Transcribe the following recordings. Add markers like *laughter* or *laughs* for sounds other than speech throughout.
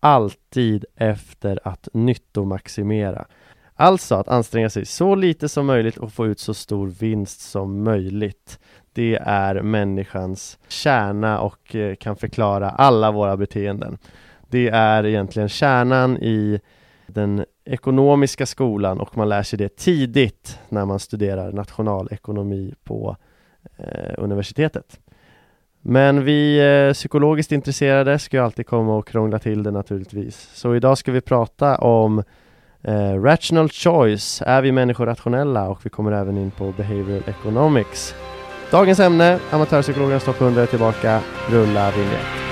alltid efter att nyttomaximera. Alltså att anstränga sig så lite som möjligt och få ut så stor vinst som möjligt. Det är människans kärna och eh, kan förklara alla våra beteenden. Det är egentligen kärnan i den ekonomiska skolan och man lär sig det tidigt när man studerar nationalekonomi på eh, universitetet. Men vi eh, psykologiskt intresserade ska ju alltid komma och krångla till det naturligtvis. Så idag ska vi prata om eh, Rational Choice. Är vi människor rationella? Och vi kommer även in på Behavioral Economics. Dagens ämne, Amatörpsykologernas topp 100 är tillbaka. Rulla vinjett.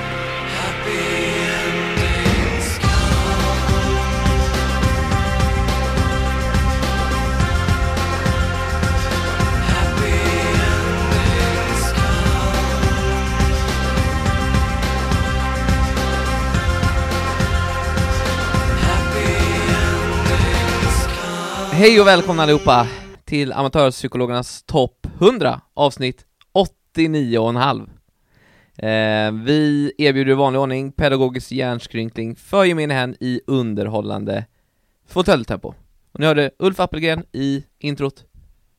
Hej och välkomna allihopa till Amatörpsykologernas topp 100 avsnitt 89,5 eh, Vi erbjuder i vanlig ordning pedagogisk hjärnskrynkling för gemene hän i underhållande fåtöljtempo. Och ni hörde Ulf Appelgren i introt,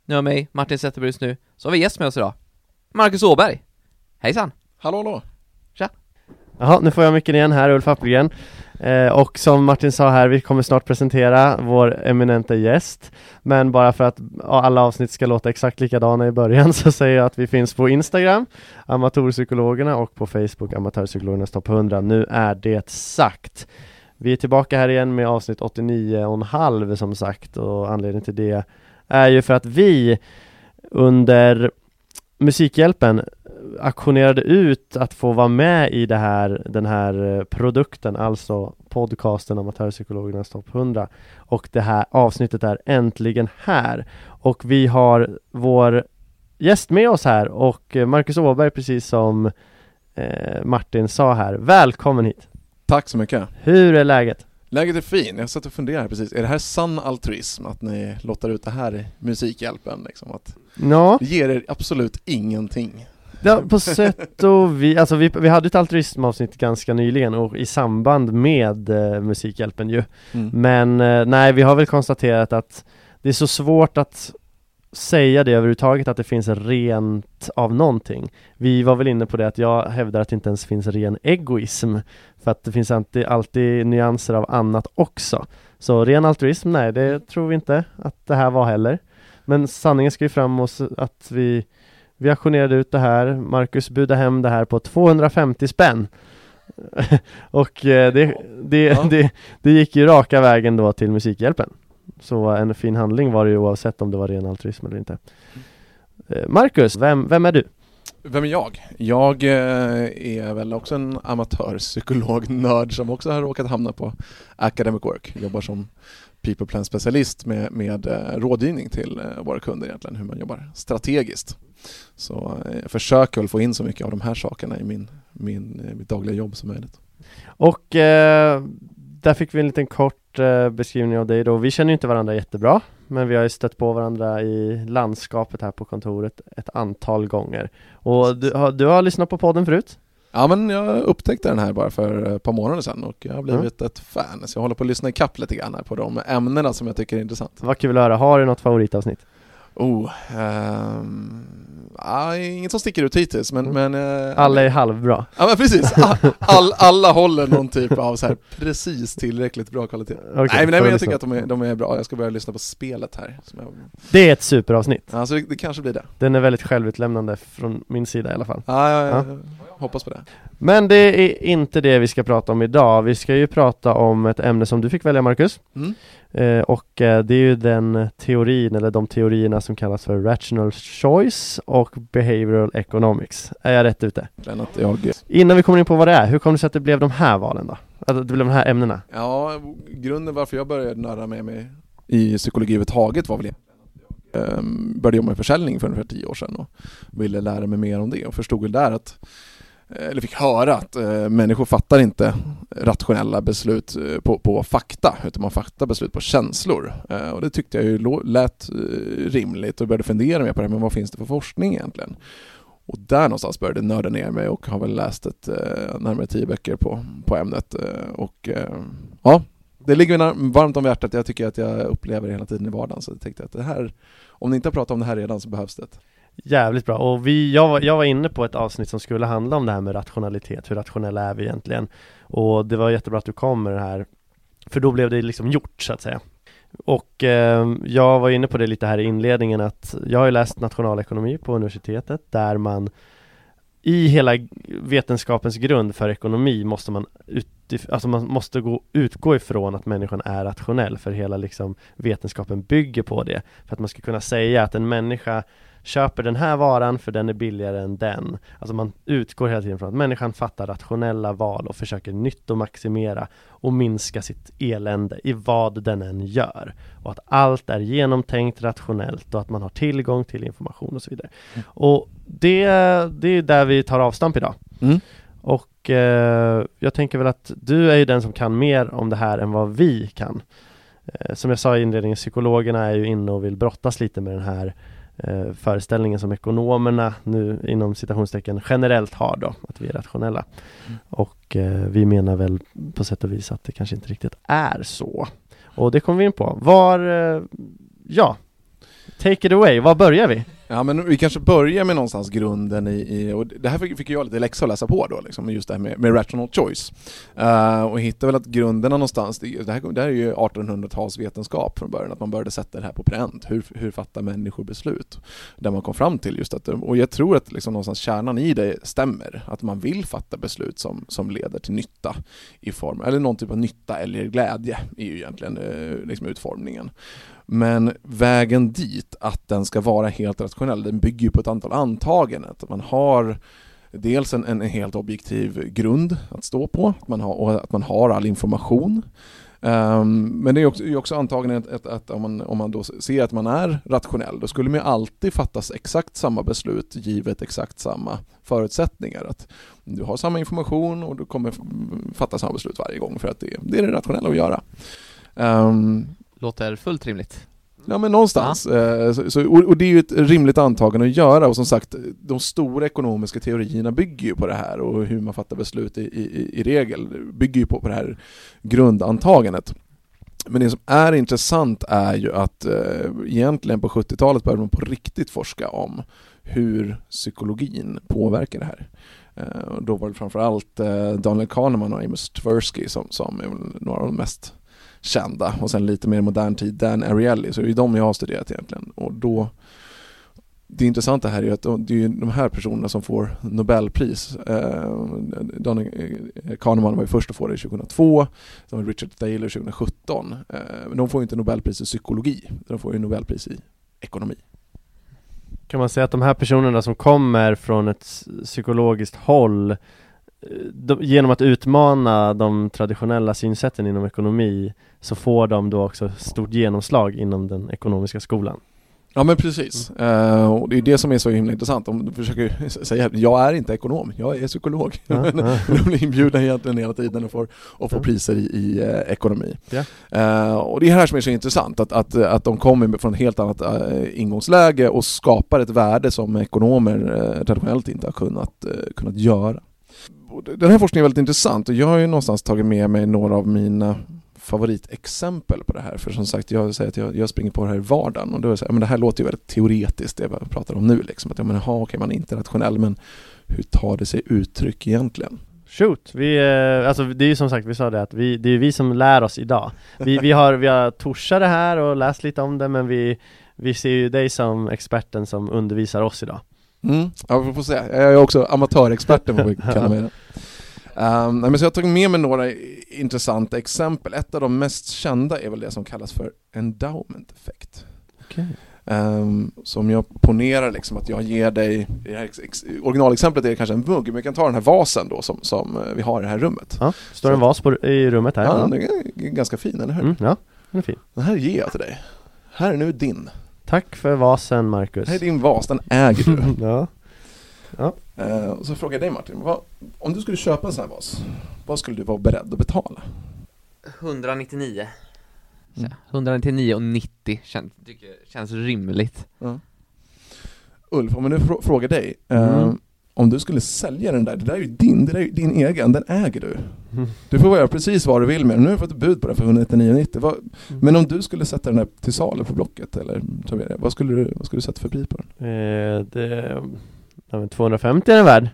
ni har mig, Martin Zetterberg just nu, så har vi gäst med oss idag Marcus Åberg Hejsan! Hallå hallå! Jaha, nu får jag micken igen här, Ulf Appelgren. Eh, och som Martin sa här, vi kommer snart presentera vår eminenta gäst. Men bara för att alla avsnitt ska låta exakt likadana i början *laughs* så säger jag att vi finns på Instagram, Amatörpsykologerna och på Facebook, Amatörpsykologernas topp 100. Nu är det sagt. Vi är tillbaka här igen med avsnitt 89,5 som sagt och anledningen till det är ju för att vi under Musikhjälpen auktionerade ut att få vara med i det här, den här eh, produkten, alltså podcasten Amatörpsykologernas topp 100 och det här avsnittet är äntligen här och vi har vår gäst med oss här och eh, Marcus Åberg precis som eh, Martin sa här, välkommen hit! Tack så mycket! Hur är läget? Läget är fint, jag satt och funderade precis, är det här sann altruism att ni lottar ut det här i Musikhjälpen liksom? Att Ja, det ger er absolut ingenting ja på sätt och vi, alltså vi, vi hade ett altruismavsnitt ganska nyligen och i samband med eh, Musikhjälpen ju mm. Men eh, nej, vi har väl konstaterat att det är så svårt att säga det överhuvudtaget att det finns rent av någonting. Vi var väl inne på det att jag hävdar att det inte ens finns ren egoism för att det finns alltid, alltid nyanser av annat också. Så ren altruism, nej det tror vi inte att det här var heller. Men sanningen ska ju fram oss att vi vi auktionerade ut det här, Marcus budade hem det här på 250 spänn *laughs* Och eh, det, det, Ja. det, det gick ju raka vägen då till Musikhjälpen Så en fin handling var det ju oavsett om det var ren altruism eller inte Eh, Marcus, vem, vem är du? Vem är jag? Jag eh, är väl också en amatörpsykolog-nörd som också har råkat hamna på Academic Work. Jobbar som people plan specialist med, med eh, rådgivning till eh, våra kunder egentligen, hur man jobbar strategiskt. Så eh, jag försöker väl få in så mycket av de här sakerna i min, min, mitt dagliga jobb som möjligt. Och eh, där fick vi en liten kort eh, beskrivning av dig då. Vi känner ju inte varandra jättebra, men vi har ju stött på varandra i landskapet här på kontoret ett antal gånger. Och du har, du har lyssnat på podden förut? Ja men jag upptäckte den här bara för ett par månader sedan och jag har blivit ett fan. Så jag håller på att lyssna ikapp lite grann här på de ämnena som jag tycker är intressant. Vad kul att höra. Har du något favoritavsnitt? Oh, ehm, ah, inget som sticker ut hittills men... men eh, Alla är halvbra. Ja men precis, all, alla håller någon typ av så här precis tillräckligt bra kvalitet. Okej, nej men, nej, men jag tycker att de är, de är bra, jag ska börja lyssna på spelet här. Jag, Det är ett superavsnitt. alltså det, det kanske blir det. Den är väldigt självutlämnande från min sida i alla fall. Ja, ja, ja, Ja. hoppas på det. Men det är inte det vi ska prata om idag. Vi ska ju prata om ett ämne som du fick välja Marcus. Mm. Eh, och eh, det är ju den teorin, eller de teorierna som kallas för Rational Choice och Behavioral Economics. Är jag rätt ute? Men att jag, Innan vi kommer in på vad det är, hur kom det sig att det blev de här valen då? Att det blev de här ämnena? ja, grunden varför jag började nörda med mig i psykologi överhuvudtaget var väl jag ehm, började jobba med försäljning för ungefär tio år sedan och ville lära mig mer om det och förstod väl där att Eh, eller fick höra att eh, människor fattar inte rationella beslut eh, på, på fakta, utan man fattar beslut på känslor. Eh, och det tyckte jag ju lät eh, rimligt och började fundera mer på det, men vad finns det för forskning egentligen? Och där någonstans började jag nörda ner mig och har väl läst ett, eh, närmare tio böcker på, på ämnet. Eh, och eh, ja, det ligger mig varmt om hjärtat. Jag tycker att jag upplever det hela tiden i vardagen. Så jag tänkte att det här, om ni inte har pratat om det här redan så behövs det. Jävligt bra, och vi, jag, var- jag var inne på ett avsnitt som skulle handla om det här med rationalitet, hur rationella är vi egentligen? Och det var jättebra att du kom med det här, för då blev det liksom gjort så att säga. Och eh, jag var inne på det lite här i inledningen att jag har ju läst nationalekonomi på universitetet där man i hela vetenskapens grund för ekonomi måste man utif- alltså man måste gå, utgå ifrån att människan är rationell för hela liksom vetenskapen bygger på det. För att man ska kunna säga att en människa köper den här varan för den är billigare än den. Alltså man utgår hela tiden från att människan fattar rationella val och försöker nyttomaximera och minska sitt elände i vad den än gör. Och att allt är genomtänkt rationellt och att man har tillgång till information och så vidare. Och det, det är där vi tar avstamp idag. Mm. Och eh, jag tänker väl att du är ju den som kan mer om det här än vad vi kan. Eh, som jag sa i inledningen, psykologerna är ju inne och vill brottas lite med den här eh, föreställningen som ekonomerna nu inom citationstecken generellt har då, att vi är rationella. Mm. Och eh, vi menar väl på sätt och vis att det kanske inte riktigt är så. Och det kommer vi in på. Var, eh, ja, take it away, var börjar vi? Ja men vi kanske börjar med någonstans grunden i, i och det här fick, fick jag lite läxa att läsa på då, liksom, just det här med, med rational choice. Uh, och hittade väl att grunderna någonstans, det, här, det här är ju 1800-talsvetenskap från början, att man började sätta det här på pränt. Hur, hur fattar människor beslut? Där man kom fram till just att, och jag tror att liksom någonstans kärnan i det stämmer, att man vill fatta beslut som, som leder till nytta i form, eller någon typ av nytta eller glädje är ju egentligen uh, liksom utformningen. Men vägen dit, att den ska vara helt rationell, den bygger ju på ett antal antaganden. Att man har dels en, en helt objektiv grund att stå på, att man har, och att man har all information. Um, men det är också, också antagandet att, att, att, om, man, om man då ser att man är rationell, då skulle man ju alltid fattas exakt samma beslut givet exakt samma förutsättningar. Att du har samma information och du kommer fatta samma beslut varje gång för att det, det är det rationella att göra. Um, Låter fullt rimligt. Ja men någonstans. Eh, Så, så, och det är ju ett rimligt antagande att göra och som sagt de stora ekonomiska teorierna bygger ju på det här och hur man fattar beslut i, i, i regel bygger ju på, på det här grundantagandet. Men det som är intressant är ju att eh, egentligen på 70-talet började man på riktigt forska om hur psykologin påverkar det här. Eh, och då var det framförallt eh, Daniel Kahneman och Amos Tversky som, som är några av de mest kända och sen lite mer modern tid Dan Ariely, så det är de jag har studerat egentligen och då det intressanta här är ju att det är ju de här personerna som får Nobelpris. Eh, Daniel eh, Kahneman var ju först att få det 2002, sen var det Richard Thaler 2017. Eh, men de får ju inte Nobelpris i psykologi, de får ju Nobelpris i ekonomi. Kan man säga att de här personerna som kommer från ett psykologiskt håll de, genom att utmana de traditionella synsätten inom ekonomi så får de då också stort genomslag inom den ekonomiska skolan. Ja men precis, Eh, och det är det som är så himla intressant. Om du försöker säga jag är inte ekonom, jag är psykolog. Ja, *laughs* Men ja. de blir inbjudna egentligen hela tiden och får, och får Ja. priser i, i eh, ekonomi. Eh, och det är här som är så intressant, att, att, att de kommer från ett helt annat eh, ingångsläge och skapar ett värde som ekonomer traditionellt inte har kunnat, kunnat göra den här forskningen är väldigt intressant och jag har ju någonstans tagit med mig några av mina favoritexempel på det här. För som sagt, jag säger att jag, jag springer på det här i vardagen och då är det så här, men det här låter ju väldigt teoretiskt det jag pratar om nu. Liksom. Att, ja, men, aha, okej, man är internationell, men hur tar det sig uttryck egentligen? Shoot! Vi, eh, alltså det är ju som sagt, vi sa det att vi, det är vi som lär oss idag Vi, vi har, vi har torsat det här och läst lite om det men vi, vi ser ju dig som experten som undervisar oss idag Mm. Ja, vi får se. Jag är också amatörexperten vad vi kallar mig. Um, men så jag har tagit med mig några intressanta exempel. Ett av de mest kända är väl det som kallas för endowment effekt. okay. Um, som jag ponerar liksom att jag ger dig, det originalexemplet är det kanske en mugg, men vi kan ta den här vasen då som, som vi har i det här rummet. Ja, står en vas på, i rummet här Ja, den är ganska fin, eller hur? Mm, ja, den är fin Den här ger jag till dig. Här är nu din. Tack för vasen Marcus Det är din vas, den äger du. *laughs* ja. ja. Uh, så frågar jag dig Martin, vad, om du skulle köpa en sån här vas, vad skulle du vara beredd att betala? 199 mm. 199 och 90 känns, tycker, känns rimligt ja. Ulf, om jag nu fr frågar dig mm. uh, om du skulle sälja den där, det där är ju din, det där är ju din egen, den äger du. Mm. Du får göra precis vad du vill med den, nu har du fått ett bud på den för 199,90. Vad, mm. Men om du skulle sätta den där till salu på Blocket, eller vad skulle du, vad skulle du sätta för pris på den? Eh, det, ja, 250 är den värd.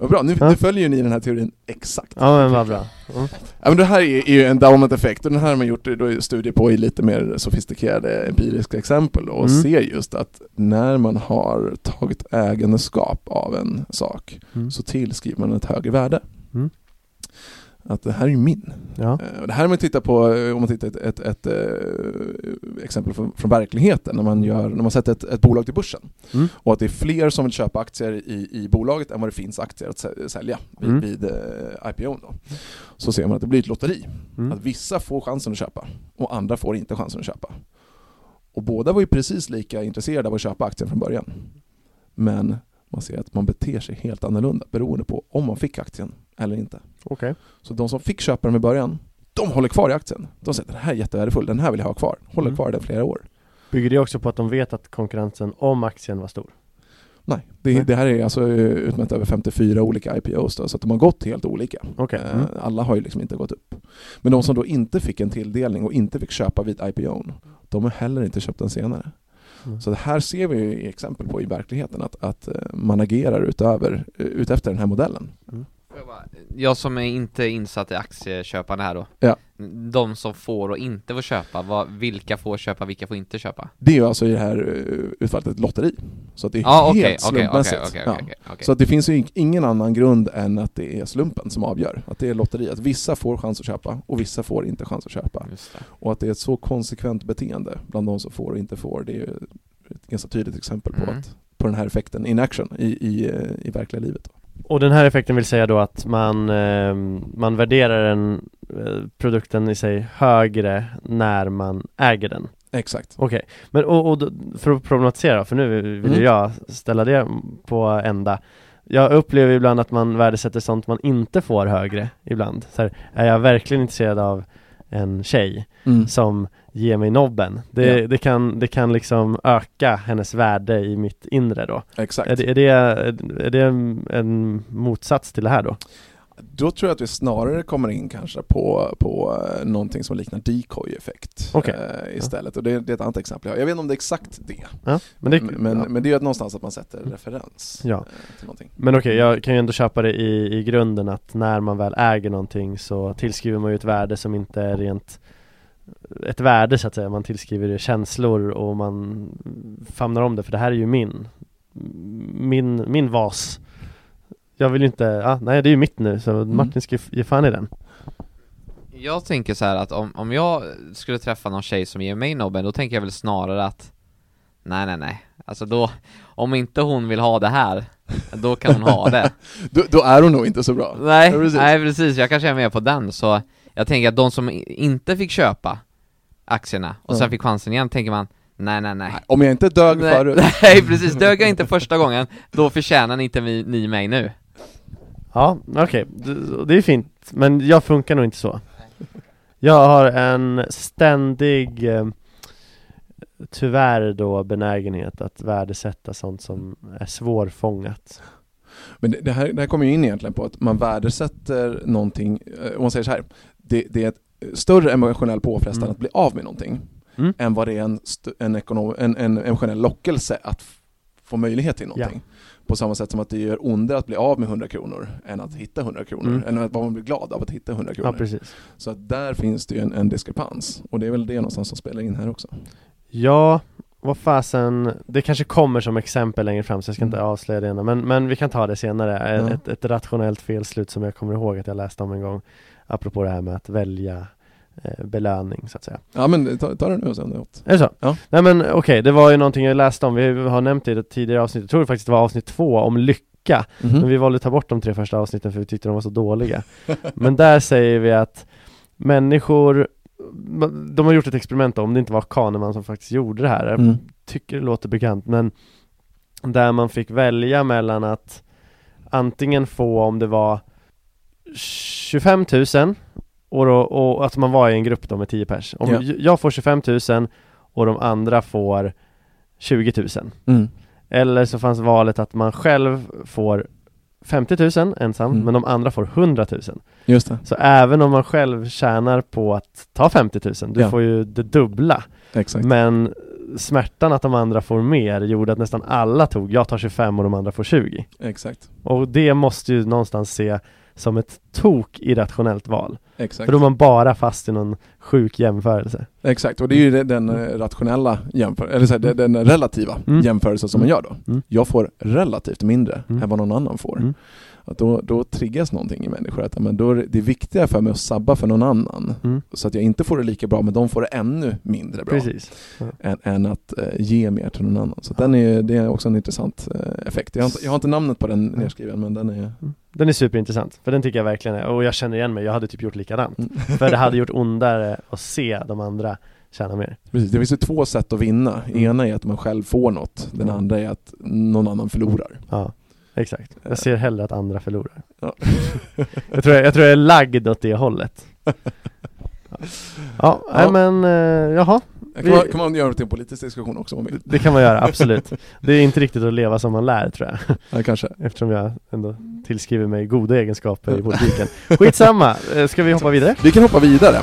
Vad bra, nu, ja. nu följer ju ni den här teorin exakt. Ja men vad bra. Mm. Ja, men det här är, är ju en endowment effekt och den här har man gjort då studier på i lite mer sofistikerade empiriska exempel och mm. ser just att när man har tagit ägandeskap av en sak mm. så tillskriver man ett högre värde. Mm att det här är ju min. Ja. Eh, det här om man tittar på, eh, om man tittar ett, ett, ett, ett eh, exempel från, från, verkligheten, när man, gör, när man sätter ett, ett bolag till börsen mm. och att det är fler som vill köpa aktier i, i bolaget än vad det finns aktier att sälja vid, mm. vid IPO. Då. Så ser man att det blir ett lotteri. Mm. Att vissa får chansen att köpa och andra får inte chansen att köpa. Och båda var ju precis lika intresserade av att köpa aktien från början. Men man ser att man beter sig helt annorlunda beroende på om man fick aktien eller inte. Okay. Så de som fick köpa den i början, de håller kvar i aktien. De säger den här är jättevärdefull, den här vill jag ha kvar. Håller mm. kvar den flera år. Bygger det också på att de vet att konkurrensen om aktien var stor? Nej, det, Nej. det här är alltså utmätt över 54 olika IPOs då, så att de har gått helt olika. Okay. Eh, mm. Alla har ju liksom inte gått upp. Men de som då inte fick en tilldelning och inte fick köpa vid IPOn, de har heller inte köpt den senare. Mm. Så det här ser vi exempel på i verkligheten, att, att eh, man agerar utöver, utefter den här modellen. Mm. Jag som är inte insatt i aktieköparna här då. Ja. De som får och inte får köpa, vad, vilka får köpa, vilka får inte köpa? Det är ju alltså i det här uh, utfallet ett lotteri. Så att det är ah, helt okay, slumpmässigt. okay, okay, ja. Så att det finns ju ingen annan grund än att det är slumpen som avgör Att det är lotteri, att vissa får chans att köpa och vissa får inte chans att köpa. Och att det är ett så konsekvent beteende bland de som får och inte får Det är ju ett ganska tydligt exempel på, mm. att, på den här effekten in action i, i, eh, i verkliga livet och den här effekten vill säga då att man, eh, man värderar den, eh, produkten i sig högre när man äger den Exakt Okej, okay. men och, och, för att problematisera, för nu vill mm. jag ställa det på ända Jag upplever ibland att man värdesätter sånt man inte får högre ibland så här, Är jag verkligen intresserad av en tjej mm. som ger mig nobben. Det, ja. det, kan, det kan liksom öka hennes värde i mitt inre då. Exakt. Är det, är det, är det en, en motsats till det här då? Då tror jag att vi snarare kommer in kanske på, på eh, någonting som liknar decoy-effekt okay. eh, istället. Och det, det, är ett annat exempel. Jag vet inte om det är exakt det. Ja, men, det men, ja. men det är ju någonstans att man sätter referens ja. Eh, till någonting. Men okej, okay, jag kan ju ändå köpa det i, i grunden att när man väl äger någonting så tillskriver man ju ett värde som inte är rent ett värde så att säga, man tillskriver det känslor och man famnar om det för det här är ju min Min, min vas Jag vill inte, ah, nej det är ju mitt nu så mm. Martin ska ge fan i den. Jag tänker så att om, om jag skulle träffa någon tjej som ger mig nobben, då tänker jag väl snarare att Nej nej nej, alltså då, om inte hon vill ha det här, då kan hon ha *laughs* det. Då, då, är hon nog inte så bra. Nej, precis. nej precis, jag kanske är med på den så jag tänker att de som inte fick köpa aktierna och sen fick chansen igen tänker man Nej nej nej. Om jag inte dög nej, förut. *laughs* Nej precis, dög jag inte första gången, då förtjänar ni inte ni mig nu Ja, okej, okay. det är fint, men jag funkar nog inte så Jag har en ständig eh, Tyvärr då benägenhet att värdesätta sånt som är svårfångat Men det, här, det här kommer ju in egentligen på att man värdesätter någonting, eh, om man säger så här, det, det är ett större emotionell påfrestande Mm. att bli av med någonting Mm. än vad det är en, en, ekonom, en, en emotionell lockelse att få möjlighet till någonting. På samma sätt som att det gör ondare att bli av med 100 kronor än att hitta 100 kronor, Mm. än att man blir glad av att hitta 100 Ja, kronor. precis. så att där finns det ju en, en diskrepans, och det är väl det någonstans som spelar in här också. Ja, vad fasen, det kanske kommer som exempel längre fram så jag ska inte Mm. avslöja det ena men, men vi kan ta det senare, Ja. ett, ett rationellt felslut som jag kommer ihåg att jag läste om en gång Apropå det här med att välja belöning så att säga Ja men ta, ta det nu och sen åt. Är det så? Ja. Nej men okej, det var ju någonting jag läste om, vi har nämnt det i tidigare avsnitt, jag tror faktiskt det var avsnitt två om lycka Mhm. Men vi valde att ta bort de tre första avsnitten för vi tyckte de var så dåliga *laughs* Men där säger vi att människor de har gjort ett experiment om det inte var Kahneman som faktiskt gjorde det här Mm. tycker det låter bekant men där man fick välja mellan att antingen få om det var 25 000 och, då, och att man var i en grupp då med 10 pers. Om Ja. jag får 25 000 och de andra får 20 000. Mm. Eller så fanns valet att man själv får 50 000 ensam Mm. men de andra får 100 000. Just det, Så även om man själv tjänar på att ta 50 000, du Ja. får ju det dubbla. exakt. Men smärtan att de andra får mer gjorde att nästan alla tog, jag tar 25 och de andra får 20. Exakt. Och det måste ju någonstans se som ett tok irrationellt val. Exakt. För då är man bara fast i någon sjuk jämförelse. Exakt, och det är ju den eh, rationella jämförelsen, eller så här, den- den relativa Mm. jämförelsen som man Mm. gör då. Mm. Jag får relativt mindre Mm. än vad någon annan får. Att då, då triggas någonting i människor, att men då är det, är viktigare för mig att sabba för någon annan, Mm. så att jag inte får det lika bra, men de får det ännu mindre bra, Precis. än, än att eh, ge mer till någon annan. Så att den är, det är också en intressant eh, effekt. Jag har, inte, jag har inte namnet på den nedskriven, men den är... Mm. Den är superintressant, för den tycker jag verkligen är, och jag känner igen mig, jag hade typ gjort likadant. Mm. *laughs* För det hade gjort *laughs* ondare att se de andra tjäna mer. Precis, det finns ju två sätt att vinna. Mm. Ena är att man själv får något, den andra är att någon annan förlorar. Ja, exakt. Jag ser hellre att andra förlorar. Ja. *laughs* jag, tror jag, jag tror jag är lagd åt det hållet. Ja, *laughs* nej Ja. men, eh, jaha, Kan, Vi- man, kan man göra det till en politisk diskussion också om man vill? det kan man göra, absolut. *laughs* Det är inte riktigt att leva som man lär tror jag. Ja, kanske. Eftersom jag ändå tillskriver mig goda egenskaper i politiken. Skitsamma, Eh, ska vi hoppa vidare? Vi kan hoppa vidare.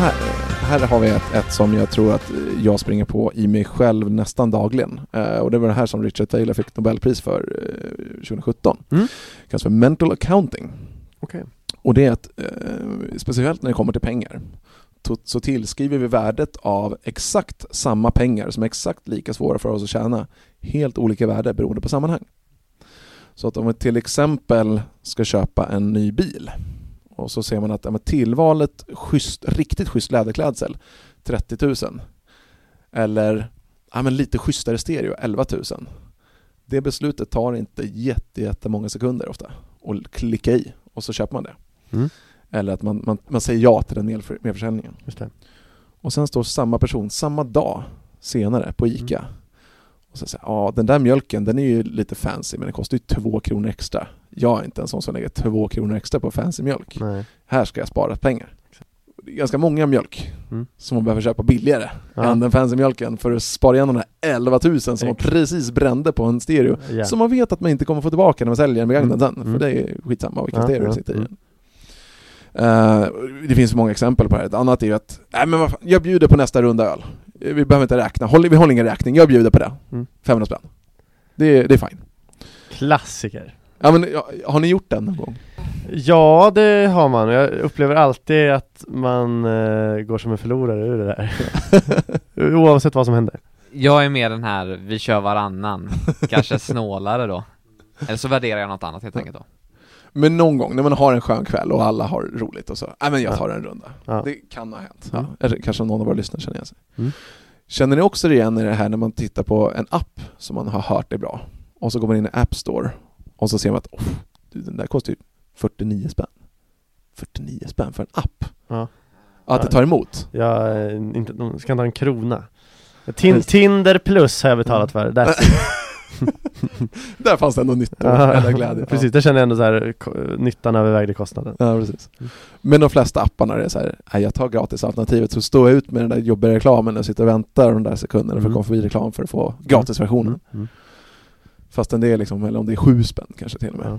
Här, här har vi ett, ett som jag tror att jag springer på i mig själv nästan dagligen. Eh, och det var det här som Richard Taylor fick Nobelpris för eh, 2017. Mm. Det kallas för mental accounting. Okej. Och det är att, eh, speciellt när det kommer till pengar, så tillskriver vi värdet av exakt samma pengar som är exakt lika svåra för oss att tjäna, helt olika värde beroende på sammanhang. Så att om vi till exempel ska köpa en ny bil och så ser man att ja, tillvalet schysst, riktigt schysst läderklädsel 30 000 eller ja, men lite schysstare stereo 11 000. Det beslutet tar inte jätte, jättemånga sekunder ofta att klicka i och så köper man det. Mm. Eller att man, man, man säger ja till den medför, medförsäljningen. Just det. Och sen står samma person samma dag senare på ICA och så säger ja den där mjölken den är ju lite fancy men den kostar ju två kronor extra. Jag är inte en sån som lägger två kronor extra på fancy mjölk. Nej. Här ska jag spara pengar. Det är ganska många mjölk Mm. som man behöver köpa billigare Ja. än den fancy mjölken för att spara igen de där 11 000 som man precis brände på en stereo. Ja. Som man vet att man inte kommer få tillbaka när man säljer en begagnad Mm. sen, Mm. för det är skitsamma vilken Ja, stereo det sitter i mm. den. Eh, det finns många exempel på det här. Ett annat är ju att, nej men vad fan, jag bjuder på nästa runda öl. Eh, Vi behöver inte räkna, Håll, vi håller ingen räkning, jag bjuder på det. Mm. 500 spänn. Det, är- det är fine. Klassiker. Ja, men, har ni gjort den någon gång? Ja, det har man. Jag upplever alltid att man eh, går som en förlorare ur det där. *laughs* Oavsett vad som händer. Jag är mer den här, vi kör varannan, kanske *laughs* snålare då Eller så värderar jag något annat helt enkelt då Men någon gång när man har en skön kväll och alla har roligt och så, nej men jag tar en runda. Ja. Det kan ha hänt. Ja. Eller kanske någon av våra lyssnare känner igen sig. Mm. Känner ni också igen i det här när man tittar på en app som man har hört är bra och så går man in i App Store och så ser man att oh, den där kostar ju 49 spänn. 49 spänn för en app. Ja. Att det tar emot. Jag eh, inte, de ska inte ha en krona. Tin. Tinder plus har jag betalat för. That's. *laughs* Där fanns det ändå nytta eller glädje. Precis, där kände jag ändå så här, nyttan övervägde kostnaden. Ja, precis. Mm. Men de flesta apparna är så här, nej, jag tar gratisalternativet så står jag ut med den där jobbiga reklamen och sitter och väntar de där sekunderna för att Mm. komma förbi reklam för att få gratisversionen. Mm. Mm. Fastän det är liksom, eller om det är sju spänn kanske till och med. Ja.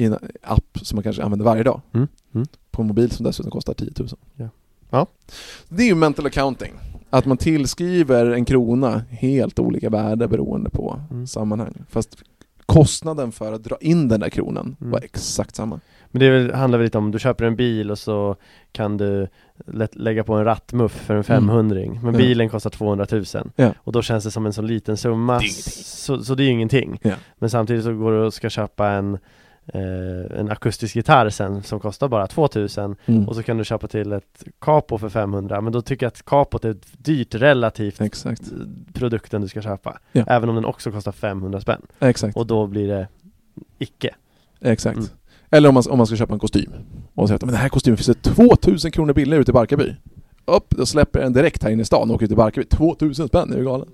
I en app som man kanske använder varje dag. Mm. Mm. På en mobil som dessutom kostar 10 000. Ja. Ja. Det är ju mental accounting. Att man tillskriver en krona helt olika värde beroende på Mm. sammanhang. Fast kostnaden för att dra in den där kronan Mm. var exakt samma. Men det väl, handlar väl lite om, du köper en bil och så kan du lätt lägga på en rattmuff för en 500 Men Mm. Ja. bilen kostar 200 000 Ja. Och då känns det som en så liten summa Det så, så det är ju ingenting Ja. Men samtidigt så går du och ska köpa en eh, en akustisk gitarr sen som kostar bara 2000 Mm. och så kan du köpa till ett capo för 500 men då tycker jag att capot är dyrt relativt Exakt. produkten du ska köpa Ja. Även om den också kostar 500 spänn Exakt. och då blir det icke Exakt. Mm. Eller om man, om man ska köpa en kostym och säger att men den här kostymen finns det 2000 kronor billigare ute i Barkarby. Upp, då släpper den direkt här inne i stan och åker ut i Barkarby. 2000 spänn, är du galen?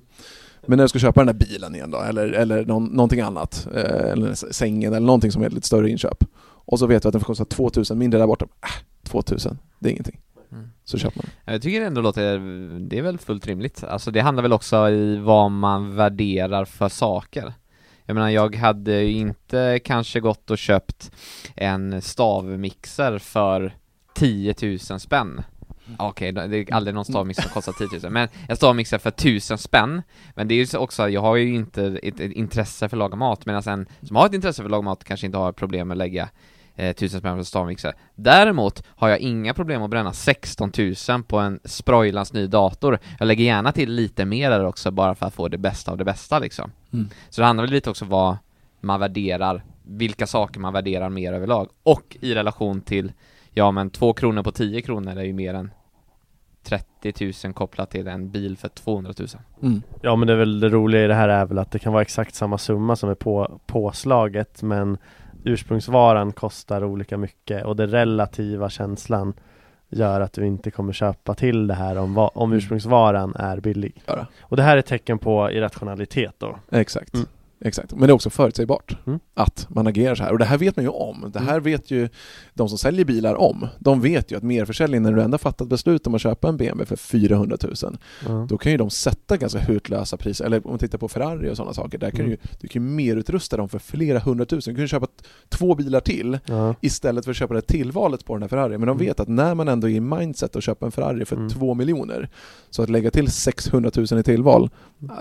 Men när du ska köpa den där bilen igen då, eller, eller någon, någonting annat, eh, eller sängen eller någonting som är ett lite större inköp. Och så vet du att den får kosta 2000 mindre där borta. Äh, 2000, det är ingenting. Mm. Så köper man. Jag tycker det ändå låter, det är väl fullt rimligt. Alltså det handlar väl också i vad man värderar för saker. Jag menar jag hade ju inte kanske gått och köpt en stavmixer för 10 000 spänn. Okej, det är aldrig någon stavmixer som kostar 10 000, men en stavmixer för 1000 spänn. Men det är ju så också, jag har ju inte ett, ett intresse för att laga mat, medan en som har ett intresse för att laga mat kanske inte har problem med att lägga eh, 1000 spänn på en stavmixer Däremot har jag inga problem att bränna 16 000 på en sproilans ny dator. Jag lägger gärna till lite mer där också bara för att få det bästa av det bästa liksom. Mm. Så det handlar väl lite också vad man värderar, vilka saker man värderar mer överlag. Och i relation till Ja men två kronor på 10 kronor är ju mer än 30 000 kopplat till en bil för 200 000 Mm. Ja men det är väl det roliga i det här är väl att det kan vara exakt samma summa som är på, påslaget men ursprungsvaran kostar olika mycket och den relativa känslan gör att du inte kommer köpa till det här om, va- om ursprungsvaran är billig. Göra. Och det här är ett tecken på irrationalitet då. Exakt. Mm. Exakt. Men det är också förutsägbart Mm. att man agerar så här. Och det här vet man ju om. Det här vet ju de som säljer bilar om. De vet ju att merförsäljning, när du ändå fattat beslut om att köpa en BMW för 400 000, Ja. då kan ju de sätta ganska hutlösa priser. Eller om man tittar på Ferrari och sådana saker, där kan Mm. du, ju- du kan ju merutrusta dem för flera hundratusen. Du kan ju köpa två bilar till istället för att köpa det tillvalet på den här Ferrari. Men de Mm. vet att när man ändå är i mindset att köpa en Ferrari för Mm. två miljoner, så att lägga till 600 000 i tillval,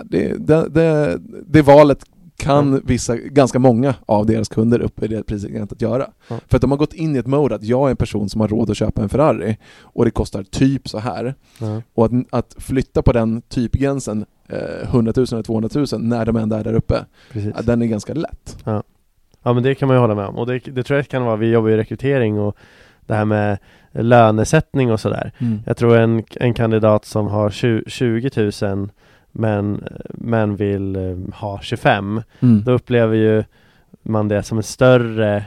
det, det, det, det valet kan vissa, ganska många av deras kunder uppe i det prissegmentet göra. Ja. För att de har gått in i ett mode att jag är en person som har råd att köpa en Ferrari och det kostar typ så här. Ja. Och att, att flytta på den typgränsen, eh, 100 000 eller 200 000, när de ändå är där uppe, ja, den är ganska lätt. Ja men det kan man ju hålla med om och det, det tror jag kan vara, vi jobbar ju i rekrytering och det här med lönesättning och sådär. Jag tror en, en kandidat som har 20, 20 000 men, men vill eh, ha 25 Mm. Då upplever ju man det som en större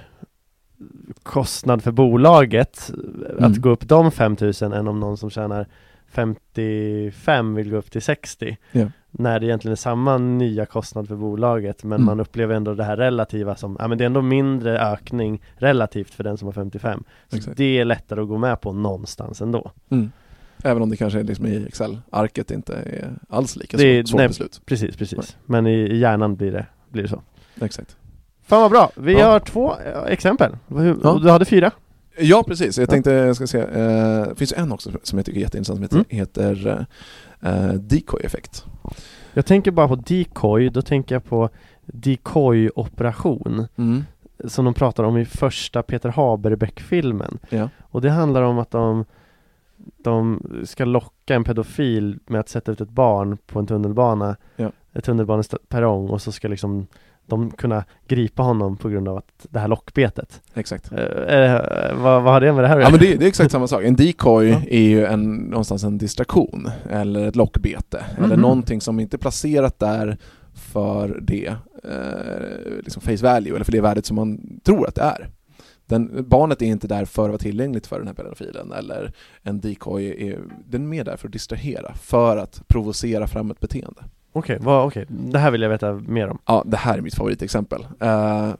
kostnad för bolaget att Mm. gå upp de 5000 än om någon som tjänar 55 vill gå upp till 60 Ja. När det egentligen är samma nya kostnad för bolaget men Mm. man upplever ändå det här relativa som, ja men det är ändå mindre ökning relativt för den som har 55 Så Exakt. det är lättare att gå med på någonstans ändå Mm. Även om det kanske liksom i Excel-arket inte är alls lika Det är- svårt, nej. beslut. Precis, precis Men i, i hjärnan blir det, blir det så Exakt. Fan vad bra! Vi Ja. har två eh, exempel, Ja. du hade fyra? Ja precis, jag Ja. tänkte, jag ska se, eh, det finns en också som jag tycker är jätteintressant som heter, Mm. heter eh, decoy-effekt. Jag tänker bara på decoy, då tänker jag på decoy-operation Mm. Som de pratar om i första Peter Haberbeck-filmen Ja. Och det handlar om att de De ska locka en pedofil med att sätta ut ett barn på en tunnelbana Ja. Ett tunnelbaneperrong och så ska liksom de kunna gripa honom på grund av att det här lockbetet Exakt. eh, eh, vad, vad har det med det här att Ja göra? men det, det är exakt samma sak. En decoy Ja. är ju en, någonstans en distraktion eller ett lockbete eller Mhm. någonting som inte är placerat där för det eh, liksom face value eller för det värdet som man tror att det är. Den, barnet är inte där för att vara tillgängligt för den här pedofilen eller en decoy är, den är mer där för att distrahera, för att provocera fram ett beteende. Okej, vad, okej, det här vill jag veta mer om Ja, det här är mitt favoritexempel. Uh,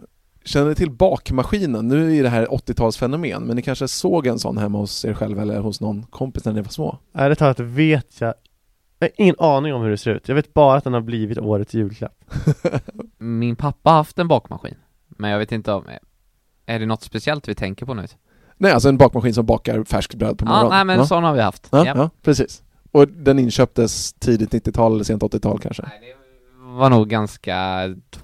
känner ni till bakmaskinen? Nu är det här 80-talsfenomen, men ni kanske såg en sån hemma hos er själv eller hos någon kompis när ni var små? Ärligt talat vet jag jag har ingen aning om hur det ser ut. Jag vet bara att den har blivit årets julklapp. *laughs* *laughs* Min pappa har haft en bakmaskin, men jag vet inte om, är det något speciellt vi tänker på nu? Nej, alltså en bakmaskin som bakar färskt bröd på Ja, morgonen. nej men ja. sån har vi haft. Ja, Ja. ja, precis. Och den inköptes tidigt 90-tal eller sent 80-tal kanske? Nej, det var nog ganska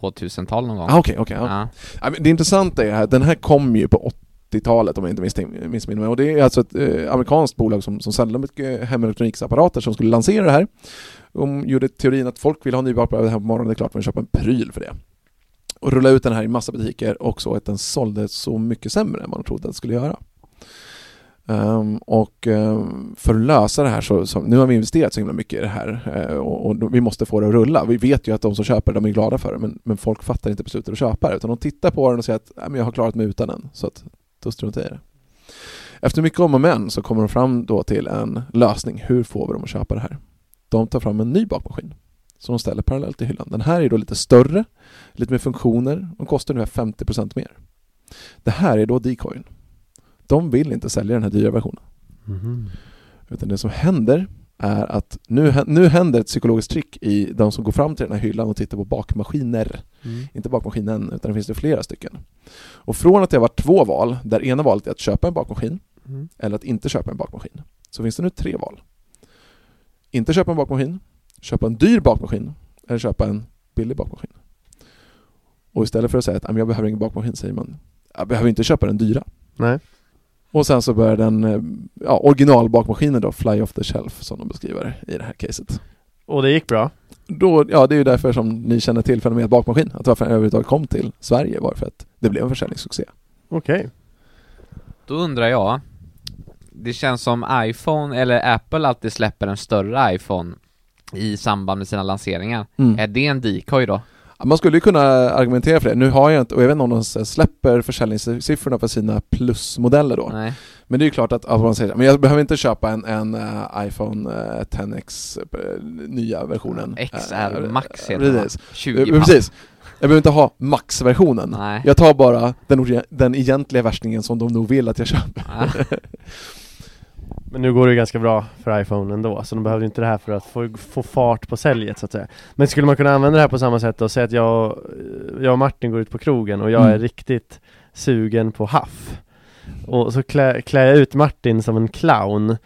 2000-tal någon gång. Ah, Okej, okej. ja. Ja. Ja, det intressanta är att den här kom ju på 80-talet om jag inte missminner mig och det är alltså ett eh, amerikanskt bolag som, som säljer mycket hemelektroniksapparater som skulle lansera det här. De gjorde teorin att folk vill ha bröd här på morgonen, det är klart man köper en pryl för det. Och rulla ut den här i massa butiker och så att den sålde så mycket sämre än vad de trodde att den skulle göra. Um, och um, för att lösa det här så, så, nu har vi investerat så himla mycket i det här uh, och, och vi måste få det att rulla. Vi vet ju att de som köper de är glada för det men, men folk fattar inte beslutet att köpa det utan de tittar på den och säger att Nej, men jag har klarat mig utan den så att då struntar jag i det. Efter mycket om och men så kommer de fram då till en lösning. Hur får vi dem att köpa det här? De tar fram en ny bakmaskin som de ställer parallellt i hyllan. Den här är då lite större, lite mer funktioner och kostar ungefär 50% mer. Det här är då decoyn. De vill inte sälja den här dyra versionen. Utan det som händer är att nu, nu händer ett psykologiskt trick i de som går fram till den här hyllan och tittar på bakmaskiner. Mm. Inte bakmaskinen, utan det finns det flera stycken. Och från att det har varit två val, där ena valet är att köpa en bakmaskin Mm. eller att inte köpa en bakmaskin, så finns det nu tre val. Inte köpa en bakmaskin, köpa en dyr bakmaskin eller köpa en billig bakmaskin. Och istället för att säga att "Ah, jag behöver ingen bakmaskin säger man jag behöver inte köpa den dyra. Nej. Och sen så börjar den eh, ja, originalbakmaskinen då fly off the shelf som de beskriver i det här caset. Och det gick bra? Då, ja, det är ju därför som ni känner till fenomenet bakmaskin. Att varför den överhuvudtaget kom till Sverige var för att det blev en försäljningssuccé. Okej Då undrar jag, det känns som iPhone, eller Apple alltid släpper en större iPhone i samband med sina lanseringar. Mm. Är det en decoy då? Man skulle ju kunna argumentera för det. Nu har jag inte, och jag vet inte om de släpper försäljningssiffrorna för sina plusmodeller då. Nej. Men det är ju klart att, att man säger men jag behöver inte köpa en, en eh, iPhone eh, 10X eh, nya versionen. XR Max heter? Precis. 20 Eh, Precis. Jag behöver inte ha Max-versionen. Nej. Jag tar bara den, den egentliga värsningen som de nog vill att jag köper. *laughs* Men nu går det ju ganska bra för iPhone ändå, så de behöver inte det här för att få, få fart på säljet så att säga Men skulle man kunna använda det här på samma sätt och säga att jag, jag och Martin går ut på krogen och jag Mm. är riktigt sugen på haff Och så klä, klär jag ut Martin som en clown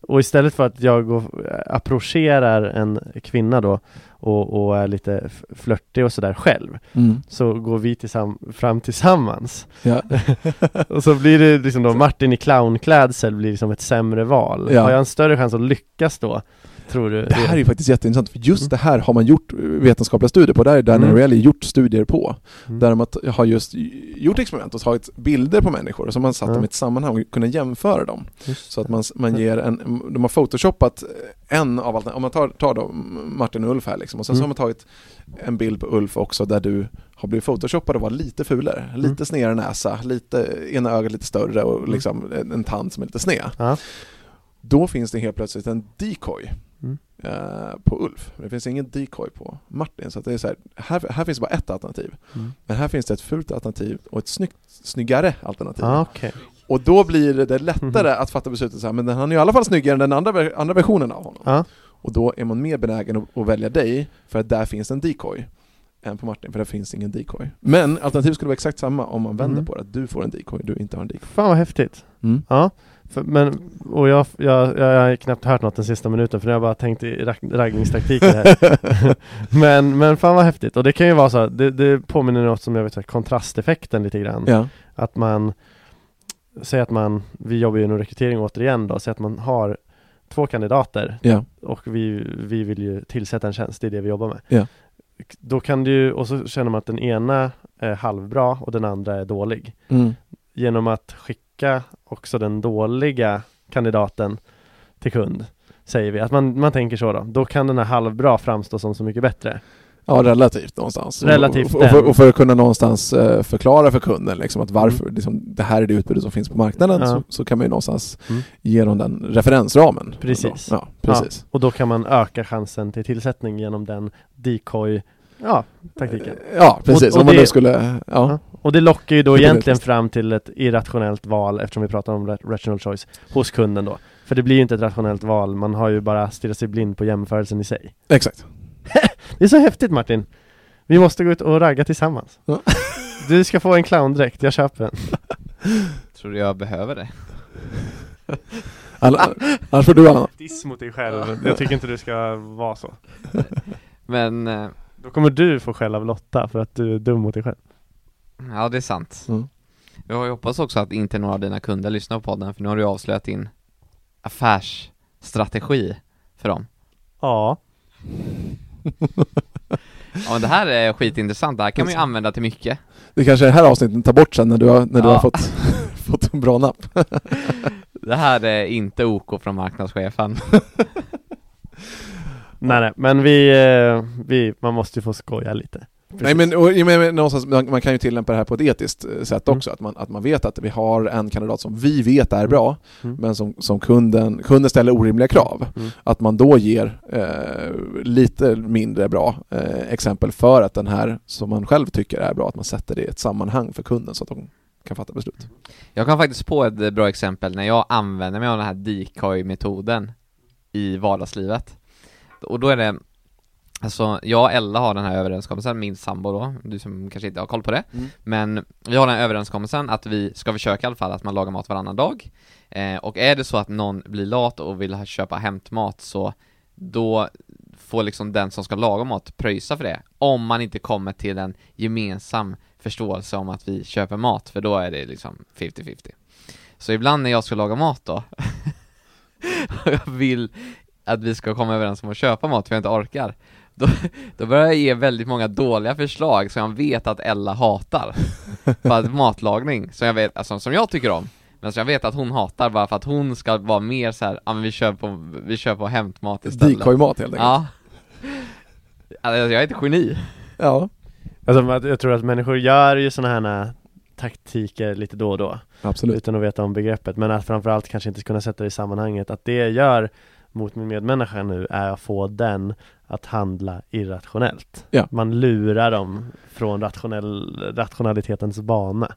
Och istället för att jag går, approcherar en kvinna då och, och är lite flörtig och sådär själv Mm. Så går vi tillsam- fram tillsammans Ja. *laughs* Och så blir det liksom då Martin i clownklädsel blir liksom ett sämre val Ja. Har jag en större chans att lyckas då? Tror du? Det här är ju faktiskt jätteintressant, för just det här har man gjort vetenskapliga studier på, där har Dan Mm. Ariely gjort studier på. Mm. Där de har just gjort experiment och tagit bilder på människor och så har man satt Ja. dem i ett sammanhang och kunnat jämföra dem. Just Så att man, man ger en, de har photoshoppat en av allt, om man tar, tar då Martin och Ulf här liksom, och sen så Mm. har man tagit en bild på Ulf också där du har blivit photoshoppade och var lite fulare, lite Mm. snedare näsa, lite, ena ögat lite större och Mm. liksom en, en tand som är lite sned. Då finns det helt plötsligt en decoy Mm. Eh, på Ulf. Det finns ingen decoy på Martin. Så det är så här, här, här finns bara ett alternativ. Mm. Men här finns det ett fult alternativ och ett snyggt, snyggare alternativ. Ah, okej. Och då blir det lättare Mhm. att fatta beslutet så här, men han är i alla fall snyggare än den andra, andra versionen av honom. Ja. Och då är man mer benägen att, att välja dig, för att där finns en decoy, än på Martin, för där finns ingen decoy. Men alternativet skulle vara exakt samma om man vänder Mm. på det, att du får en decoy, du inte har en decoy. Fan vad häftigt. Mm. Ja, för, men, och jag, jag, jag, har knappt hört något den sista minuten för nu har jag bara tänkt i rag, raggningstaktiker här. *laughs* men, men fan vad häftigt. Och det kan ju vara så, det, det påminner något som jag vet, kontrasteffekten lite grann. Ja. Att man, säg att man, vi jobbar ju inom rekrytering återigen då, säg att man har två kandidater Ja. och vi, vi vill ju tillsätta en tjänst, det är det vi jobbar med. Ja. Då kan du och så känner man att den ena är halvbra och den andra är dålig Mm. genom att skicka också den dåliga kandidaten till kund säger vi, att man, man tänker så då, då kan den här halvbra framstå som så mycket bättre. Ja, relativt någonstans. Relativt och, och, för, och för att kunna någonstans eh, förklara för kunden liksom, att varför liksom, det här är det utbudet som finns på marknaden Ja. så, så kan man ju någonstans Mm. ge dem den referensramen. Precis. Ja, precis. Och då kan man öka chansen till tillsättning genom den decoy, ja, taktiken. Ja, precis. Och- och Om man det- nu skulle, ja. Och det lockar ju då egentligen fram till ett irrationellt val eftersom vi pratar om ra- rational choice hos kunden då. För det blir ju inte ett rationellt val, man har ju bara stirrat sig blind på jämförelsen i sig. Exakt. *laughs* Det är så häftigt Martin! Vi måste gå ut och ragga tillsammans. Ja. *laughs* Du ska få en clowndräkt, jag köper den. *laughs* Tror du jag behöver det? Alla, annars får du Allan. Diss mot dig själv, jag tycker inte du ska vara så. Men, eh, Då kommer du få skäll av Lotta för att du är dum mot dig själv. Ja det är sant. Mm. Jag hoppas också att inte några av dina kunder lyssnar på podden, för nu har du ju avslöjat din affärsstrategi för dem. Ja. Ja men det här är skitintressant, det här kan man ju använda till mycket. Det kanske är det här avsnittet tar bort sen när du har, när du Ja. har fått, *laughs* fått en bra napp. *laughs* Det här är inte OK från marknadschefen. *laughs* Nej nej, men vi, eh, vi, man måste ju få skoja lite. Nej men, och, jag menar, någonstans, man, man kan ju tillämpa det här på ett etiskt eh, sätt Mm. också, att, man, att man vet att vi har en kandidat som vi vet är bra, Mm. men som, som kunden, kunden ställer orimliga krav. Mm. Att man då ger eh, lite mindre bra eh, exempel för att den här som man själv tycker är bra, att man sätter det i ett sammanhang för kunden så att de kan fatta beslut. Jag kan faktiskt på ett bra exempel när jag använder mig av den här decoy-metoden i vardagslivet. Och då är det, alltså jag och Ella har den här överenskommelsen, min sambo då, du som kanske inte har koll på det, Mm. men vi har den här överenskommelsen att vi ska försöka i alla fall att man lagar mat varannan dag. Eh, och är det så att någon blir lat och vill ha- köpa hämtmat så då får liksom den som ska laga mat pröjsa för det, om man inte kommer till en gemensam förståelse om att vi köper mat, för då är det liksom 50-50. Så ibland när jag ska laga mat då, *laughs* och jag vill att vi ska komma överens om att köpa mat för jag inte orkar, då, *laughs* då börjar jag ge väldigt många dåliga förslag som jag vet att Ella hatar. *laughs* För att matlagning, som jag vet, alltså, som jag tycker om, men som jag vet att hon hatar bara för att hon ska vara mer så här, ja men vi kör på, vi kör på hämtmat istället. Decoy-mat helt enkelt. Ja. Alltså, jag är ett geni. Ja, Alltså jag tror att människor gör ju sådana här taktiker lite då och då absolut. utan att veta om begreppet men att framförallt kanske inte kunna sätta det i sammanhanget att det gör mot min medmänniska nu är att få den att handla irrationellt. Ja. Man lurar dem från rationell, rationalitetens bana.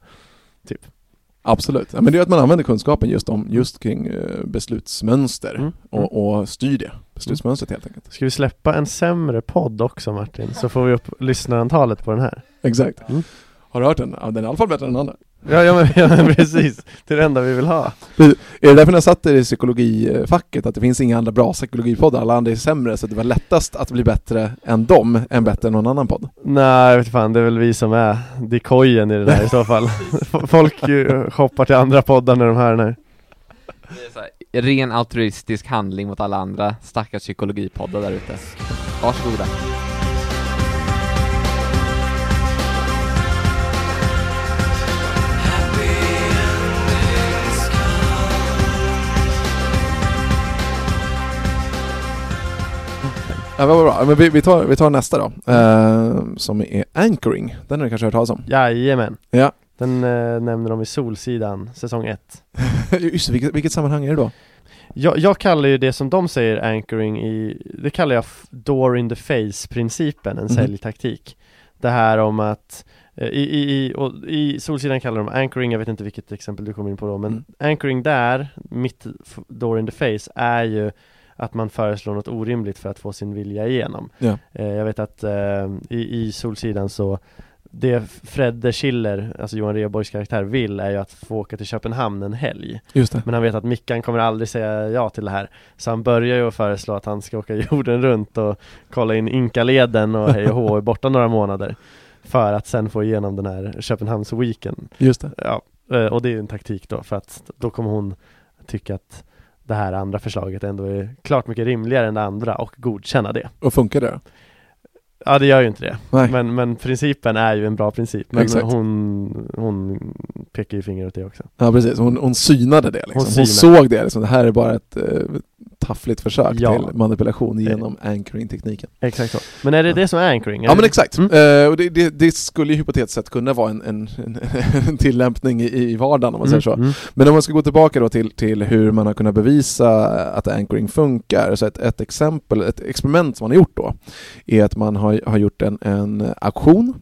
Absolut. Ja, men det är att man använder kunskapen just, om, just kring eh, beslutsmönster Mm. och, och styr det. Beslutsmönstret helt enkelt. Ska vi släppa en sämre podd också Martin? Så får vi upp lyssnarantalet på den här. Exakt. Mm. Har du hört den? Ja, den är i alla fall bättre än den andra. Ja, ja, men, *laughs* ja men precis. Det är det enda vi vill ha. Är det därför ni har satt er i psykologifacket? Att det finns inga andra bra psykologipoddar, alla andra är sämre, så det var lättast att bli bättre än dem, än bättre än någon annan podd? Nej, jag vet fan, det är väl vi som är decoyen i det där i så fall. *laughs* Folk ju hoppar till andra poddar när de hör den här. Det är så här, ren altruistisk handling mot alla andra stackars psykologipoddar där ute. Varsågoda. Ja, vad bra. Men vi, vi, tar, vi tar nästa då, eh, som är Anchoring. Den har du kanske hört talas om? Jajamän. Ja. Den eh, nämner de i Solsidan, säsong 1. *laughs* Just vilket, vilket sammanhang är det då? Jag, jag kallar ju det som de säger anchoring i, det kallar jag door in the face principen, en Mhm. säljtaktik. Det här om att eh, i, i, i, Solsidan kallar de anchoring, jag vet inte vilket exempel du kom in på då, men Mm. anchoring där, mitt door in the face, är ju att man föreslår något orimligt för att få sin vilja igenom. Ja. Eh, jag vet att eh, i, i Solsidan så det Fredde Schiller, alltså Johan Rheborgs karaktär, vill är ju att få åka till Köpenhamn en helg. Men han vet att Mickan kommer aldrig säga ja till det här Så han börjar ju att föreslå att han ska åka *laughs* jorden runt och kolla in Inkaleden och hej och hå borta några månader För att sen få igenom den här Köpenhamns-weekend Just det. Ja, eh, och det är en taktik då för att då kommer hon tycka att det här andra förslaget ändå är klart mycket rimligare än det andra och godkänna det Och funkar det? Ja det gör ju inte det, Nej. men, men principen är ju en bra princip Men Exakt. hon, hon pekar ju finger åt det också Ja precis, hon, hon synade det liksom. Hon Hon, såg det liksom. Det här är bara ett eh, taffligt försök Ja. till manipulation genom anchoring-tekniken. Exakt så Men är det det som är anchoring? Är Ja men det- exakt, Mm. Eh, och det, det, det skulle ju hypotetiskt sett kunna vara en, en, en, tillämpning i, i vardagen om man säger så. Mm, mm. Men om man ska gå tillbaka då till, till hur man har kunnat bevisa att anchoring funkar, så ett, ett exempel, ett experiment som man har gjort då, är att man har, har gjort en, en auktion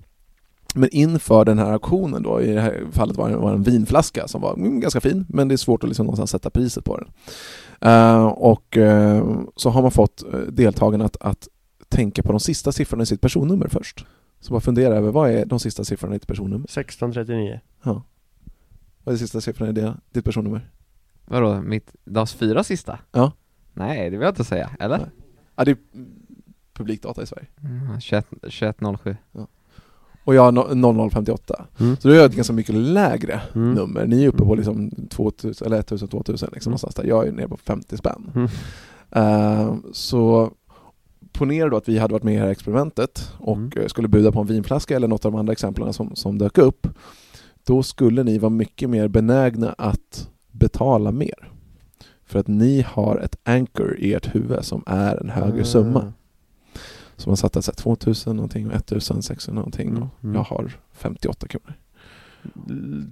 men inför den här auktionen då, i det här fallet var det var en vinflaska som var mm, ganska fin, men det är svårt att liksom någonstans sätta priset på den. Eh, och eh, så har man fått eh, deltagarna att, att tänka på de sista siffrorna i sitt personnummer först. Så bara fundera över vad är de sista siffrorna i ditt personnummer? 1639 Ja. Vad är de sista siffrorna i det, ditt personnummer? Vadå, mitt, de fyra sista? Ja. Nej, det vill jag inte säga, eller? Nej. Ja, det är publikdata i Sverige. Mm, 21, 2107 Och jag har no- 0058. Mm. Så då är jag ett ganska mycket lägre Mm. nummer. Ni är uppe på Mm. liksom 2000, eller 1000-2000 liksom Mm. någonstans där. Jag är nere på 50 spänn. Eh, så ponera då att vi hade varit med i det här experimentet och Mm. eh, skulle buda på en vinflaska eller något av de andra exemplen som, som dök upp. Då skulle ni vara mycket mer benägna att betala mer. För att ni har ett anchor i ert huvud som är en högre Ah. summa. Så man satte så här 2000 någonting och 1600 någonting Mm, och jag har 58 kronor.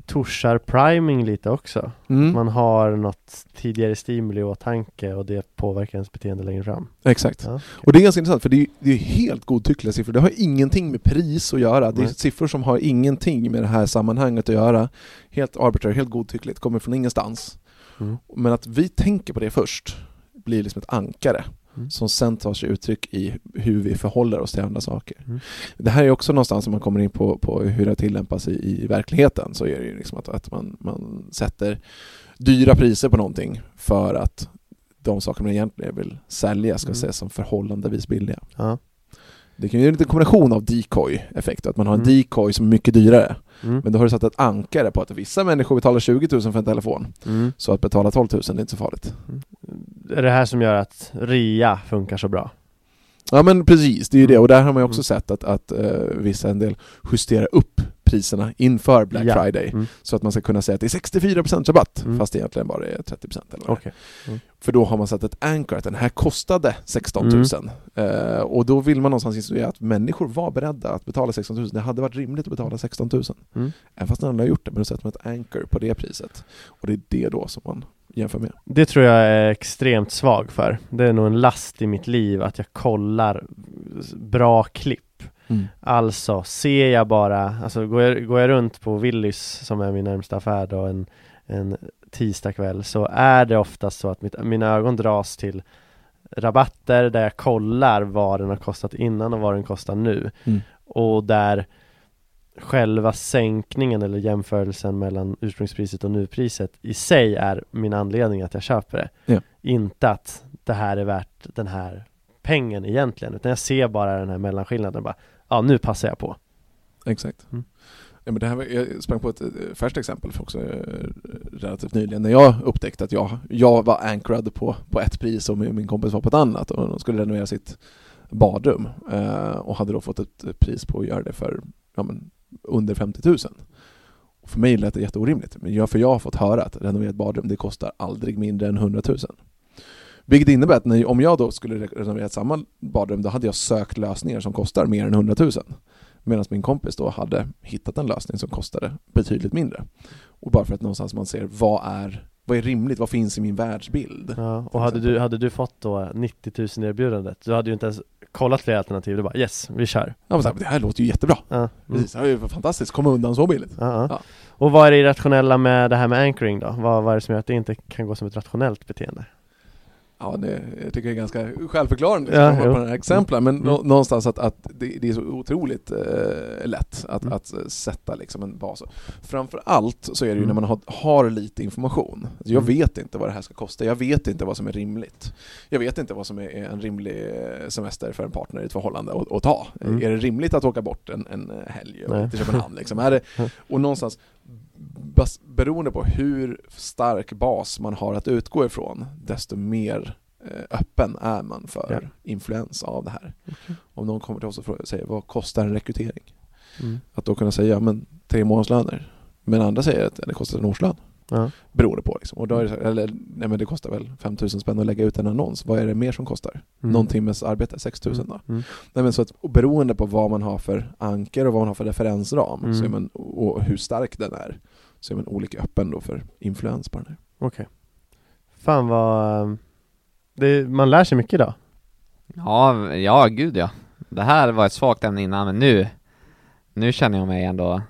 Torsar priming lite också Mm. Man har något tidigare stimuli i åtanke och det påverkar ens beteende längre fram Exakt. ja. Och det är ganska intressant för det är, det är helt godtyckliga siffror. Det har ingenting med pris att göra. Det är Nej. siffror som har ingenting med det här sammanhanget att göra. Helt arbitrary, helt godtyckligt, kommer från ingenstans. Mm. Men att vi tänker på det först blir liksom ett ankare Mm. som sen tar sig uttryck i hur vi förhåller oss till andra saker. Mm. Det här är också någonstans om man kommer in på, på hur det tillämpas i, i verkligheten så är det ju liksom att, att man, man sätter dyra priser på någonting för att de saker man egentligen vill sälja ska Mm. ses som förhållandevis billiga. Ja. Det kan ju vara en kombination av decoy-effekt, att man har en Mm. decoy som är mycket dyrare. Mm. Men då har du satt ett ankare på att vissa människor betalar 20 000 för en telefon, Mm. så att betala 12 000 det är inte så farligt. Är det här som gör att RIA funkar så bra? Ja men precis, det är ju det. Och där har man ju också Mm. sett att, att eh, vissa en del justerar upp priserna inför Black Ja. Friday. Mm. Så att man ska kunna säga att det är 64% rabatt, Mm. fast egentligen bara är 30% eller är. Okej. För då har man satt ett anchor, att den här kostade 16 000. Mm. Eh, och då vill man någonstans insinuera att människor var beredda att betala 16 000. Det hade varit rimligt att betala 16 000. Mm. Även fast andra har gjort det, men då sätter man ett anchor på det priset. Och det är det då som man jämför med. Det tror jag är extremt svag för. Det är nog en last i mitt liv att jag kollar bra klipp. Alltså, ser jag bara, alltså går jag, går jag runt på Willys som är min närmsta affär då en, en tisdag kväll så är det oftast så att mitt, mina ögon dras till rabatter där jag kollar vad den har kostat innan och vad den kostar nu. Mm. Och där själva sänkningen eller jämförelsen mellan ursprungspriset och nupriset i sig är min anledning att jag köper det. Ja. Inte att det här är värt den här pengen egentligen, utan jag ser bara den här mellanskillnaden bara, ja nu passar jag på. Exakt. Mm. Ja, men det här, jag sprang på ett eh, färskt exempel för också eh, relativt nyligen när jag upptäckte att jag, jag var anchored på, på ett pris och min min kompis var på ett annat och de skulle renovera sitt badrum eh, och hade då fått ett pris på att göra det för ja, men, under 50 000. Och för mig lät det jätteorimligt, men jag, för jag har fått höra att renovera ett badrum det kostar aldrig mindre än 100 000. Vilket innebär att när, om jag då skulle renovera samma badrum, då hade jag sökt lösningar som kostar mer än 100 000. Medan min kompis då hade hittat en lösning som kostade betydligt mindre. Och bara för att någonstans man ser vad är, vad är rimligt, vad finns i min världsbild? Ja, och hade du, hade du fått då 90 000 erbjudandet, du hade ju inte ens kollat fler alternativ, du bara yes, vi kör Ja, men det här låter ju jättebra. ja. Mm. Precis, det här är ju fantastiskt, komma undan så billigt. Ja, ja. Ja. Och vad är det irrationella med det här med anchoring då? Vad, vad är det som gör att det inte kan gå som ett rationellt beteende? Ja, det, jag tycker det är ganska självförklarande Ja, jo. på den här exemplen, men Mm. nå- någonstans att, att det, det är så otroligt eh, lätt att, Mm. att eh, sätta liksom en bas. Framför allt så är det ju Mm. när man har, har lite information. Alltså jag Mm. vet inte vad det här ska kosta, jag vet inte vad som är rimligt. Jag vet inte vad som är en rimlig eh, semester för en partner i ett förhållande att, att ta. Mm. Är det rimligt att åka bort en, en helg Nej. till Köpenhamn? Liksom? Är det, *laughs* Mm. och någonstans bas, beroende på hur stark bas man har att utgå ifrån, desto mer eh, öppen är man för Ja. influens av det här. Om någon kommer till oss och säger vad kostar en rekrytering? Mm. Att då kunna säga men tre månadslöner. Men andra säger att det kostar en årslön. Ja. Beror det på liksom. Och då är det så, eller nej men det kostar väl 5000 spänn att lägga ut en annons. Vad är det mer som kostar? Mm. Någon timmes arbete, 6000 då? Mm. Nej, men så att, och beroende på vad man har för anker och vad man har för referensram Mm. så är man, och hur stark den är så är man olika öppen då för influens på den här. Okej Fan vad um, det, Man lär sig mycket idag Ja, ja gud ja. Det här var ett svagt ämne innan, men nu, nu känner jag mig ändå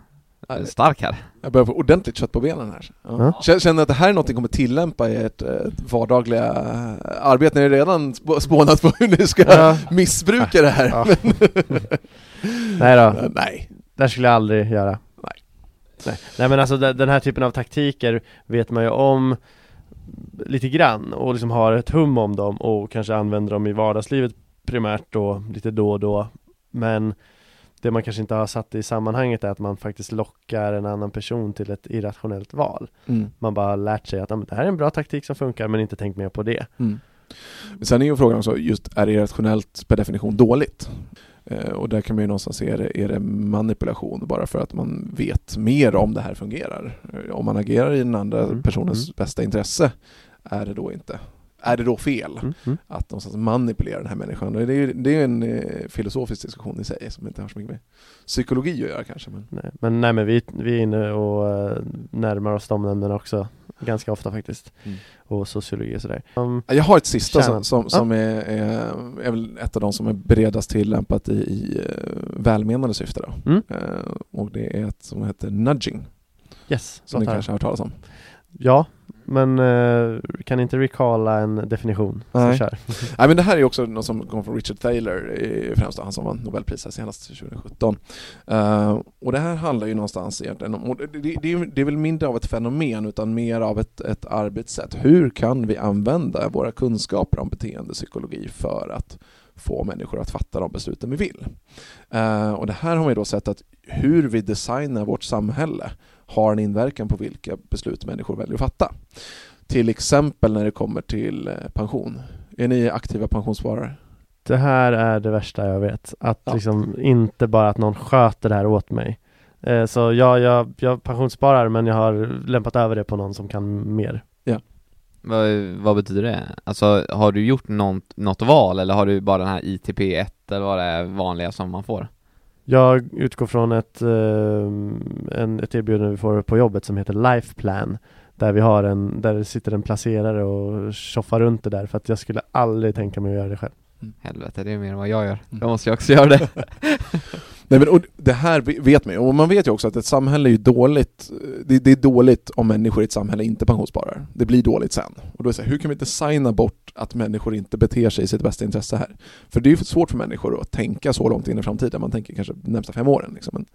stark här. Jag börjar få ordentligt kött på benen här. Ja. Ja. Känner- att det här är något ni kommer tillämpa i ert, vardagliga eh, arbete? Ni har redan sp- spånat på hur ni ska Ja. missbruka det här. Ja. *laughs* Nej då, Eh, Nej. det skulle jag aldrig göra Nej. Nej, Nej men alltså de- den här typen av taktiker vet man ju om lite grann och liksom har ett hum om dem och kanske använder dem i vardagslivet primärt då, lite då och då Men det man kanske inte har satt i sammanhanget är att man faktiskt lockar en annan person till ett irrationellt val Mm. Man bara har lärt sig att men det här är en bra taktik som funkar men inte tänkt mer på det Mm. Men Sen är ju frågan också, just är irrationellt per definition dåligt? Eh, och där kan man ju någonstans se, är det, är det manipulation bara för att man vet mer om det här fungerar? Eh, om man agerar i den andra Mm. personens Mm. bästa intresse, är det då inte? Är det då fel mm. Mm. att någonstans manipulera den här människan? Det är ju det är en eh, filosofisk diskussion i sig som inte har så mycket med psykologi att göra kanske. Men... Nej, men nej men vi, vi är inne och eh, närmar oss de ämnena också Ganska ofta faktiskt Mm. Och sociologi och sådär um, Jag har ett sista Kärnan. som, som, som är, är, är väl ett av de som är bredast tillämpat i, i eh, välmenande syfte. Då. Mm. Eh, och det är ett som heter nudging, Yes, som ni kanske har hört talas om. Ja, men eh, kan inte recalla en definition? Så Nej. kör *laughs* Nej, men det här är också något som kommer från Richard Thaler, främst han som vann Nobelpriset senast 2017. Eh, och det här handlar ju någonstans egentligen om, det, det, det, är, det är väl mindre av ett fenomen utan mer av ett, ett arbetssätt. Hur kan vi använda våra kunskaper om beteendepsykologi för att få människor att fatta de besluten vi vill? Eh, och det här har man ju då sett att hur vi designar vårt samhälle har en inverkan på vilka beslut människor väljer att fatta. Till exempel när det kommer till eh, pension. Är ni aktiva pensionssparare? Det här är det värsta jag vet Att Ja. liksom inte bara att någon sköter det här åt mig eh, Så jag, jag, jag pensionssparar men jag har lämpat över det på någon som kan mer Vad, vad betyder det? Alltså, har du gjort något, något val eller har du bara den här ITP1 eller vad det är vanliga som man får? Jag utgår från ett, eh, en, ett erbjudande vi får på jobbet som heter Life Plan Där vi har en, där det sitter en placerare och tjoffar runt det där för att jag skulle aldrig tänka mig att göra det själv Helvete, det är mer än vad jag gör. Mm. Då måste jag också göra det. *laughs* Nej, men, och det här vet man ju, och man vet ju också att ett samhälle är ju dåligt, eh, det, det är dåligt om människor i ett samhälle inte pensionssparar. Det blir dåligt sen. Och då är det så här, hur kan vi designa bort att människor inte beter sig i sitt bästa intresse här? För det är ju svårt för människor att tänka så långt in i framtiden, man tänker kanske de närmsta fem åren. Liksom. Man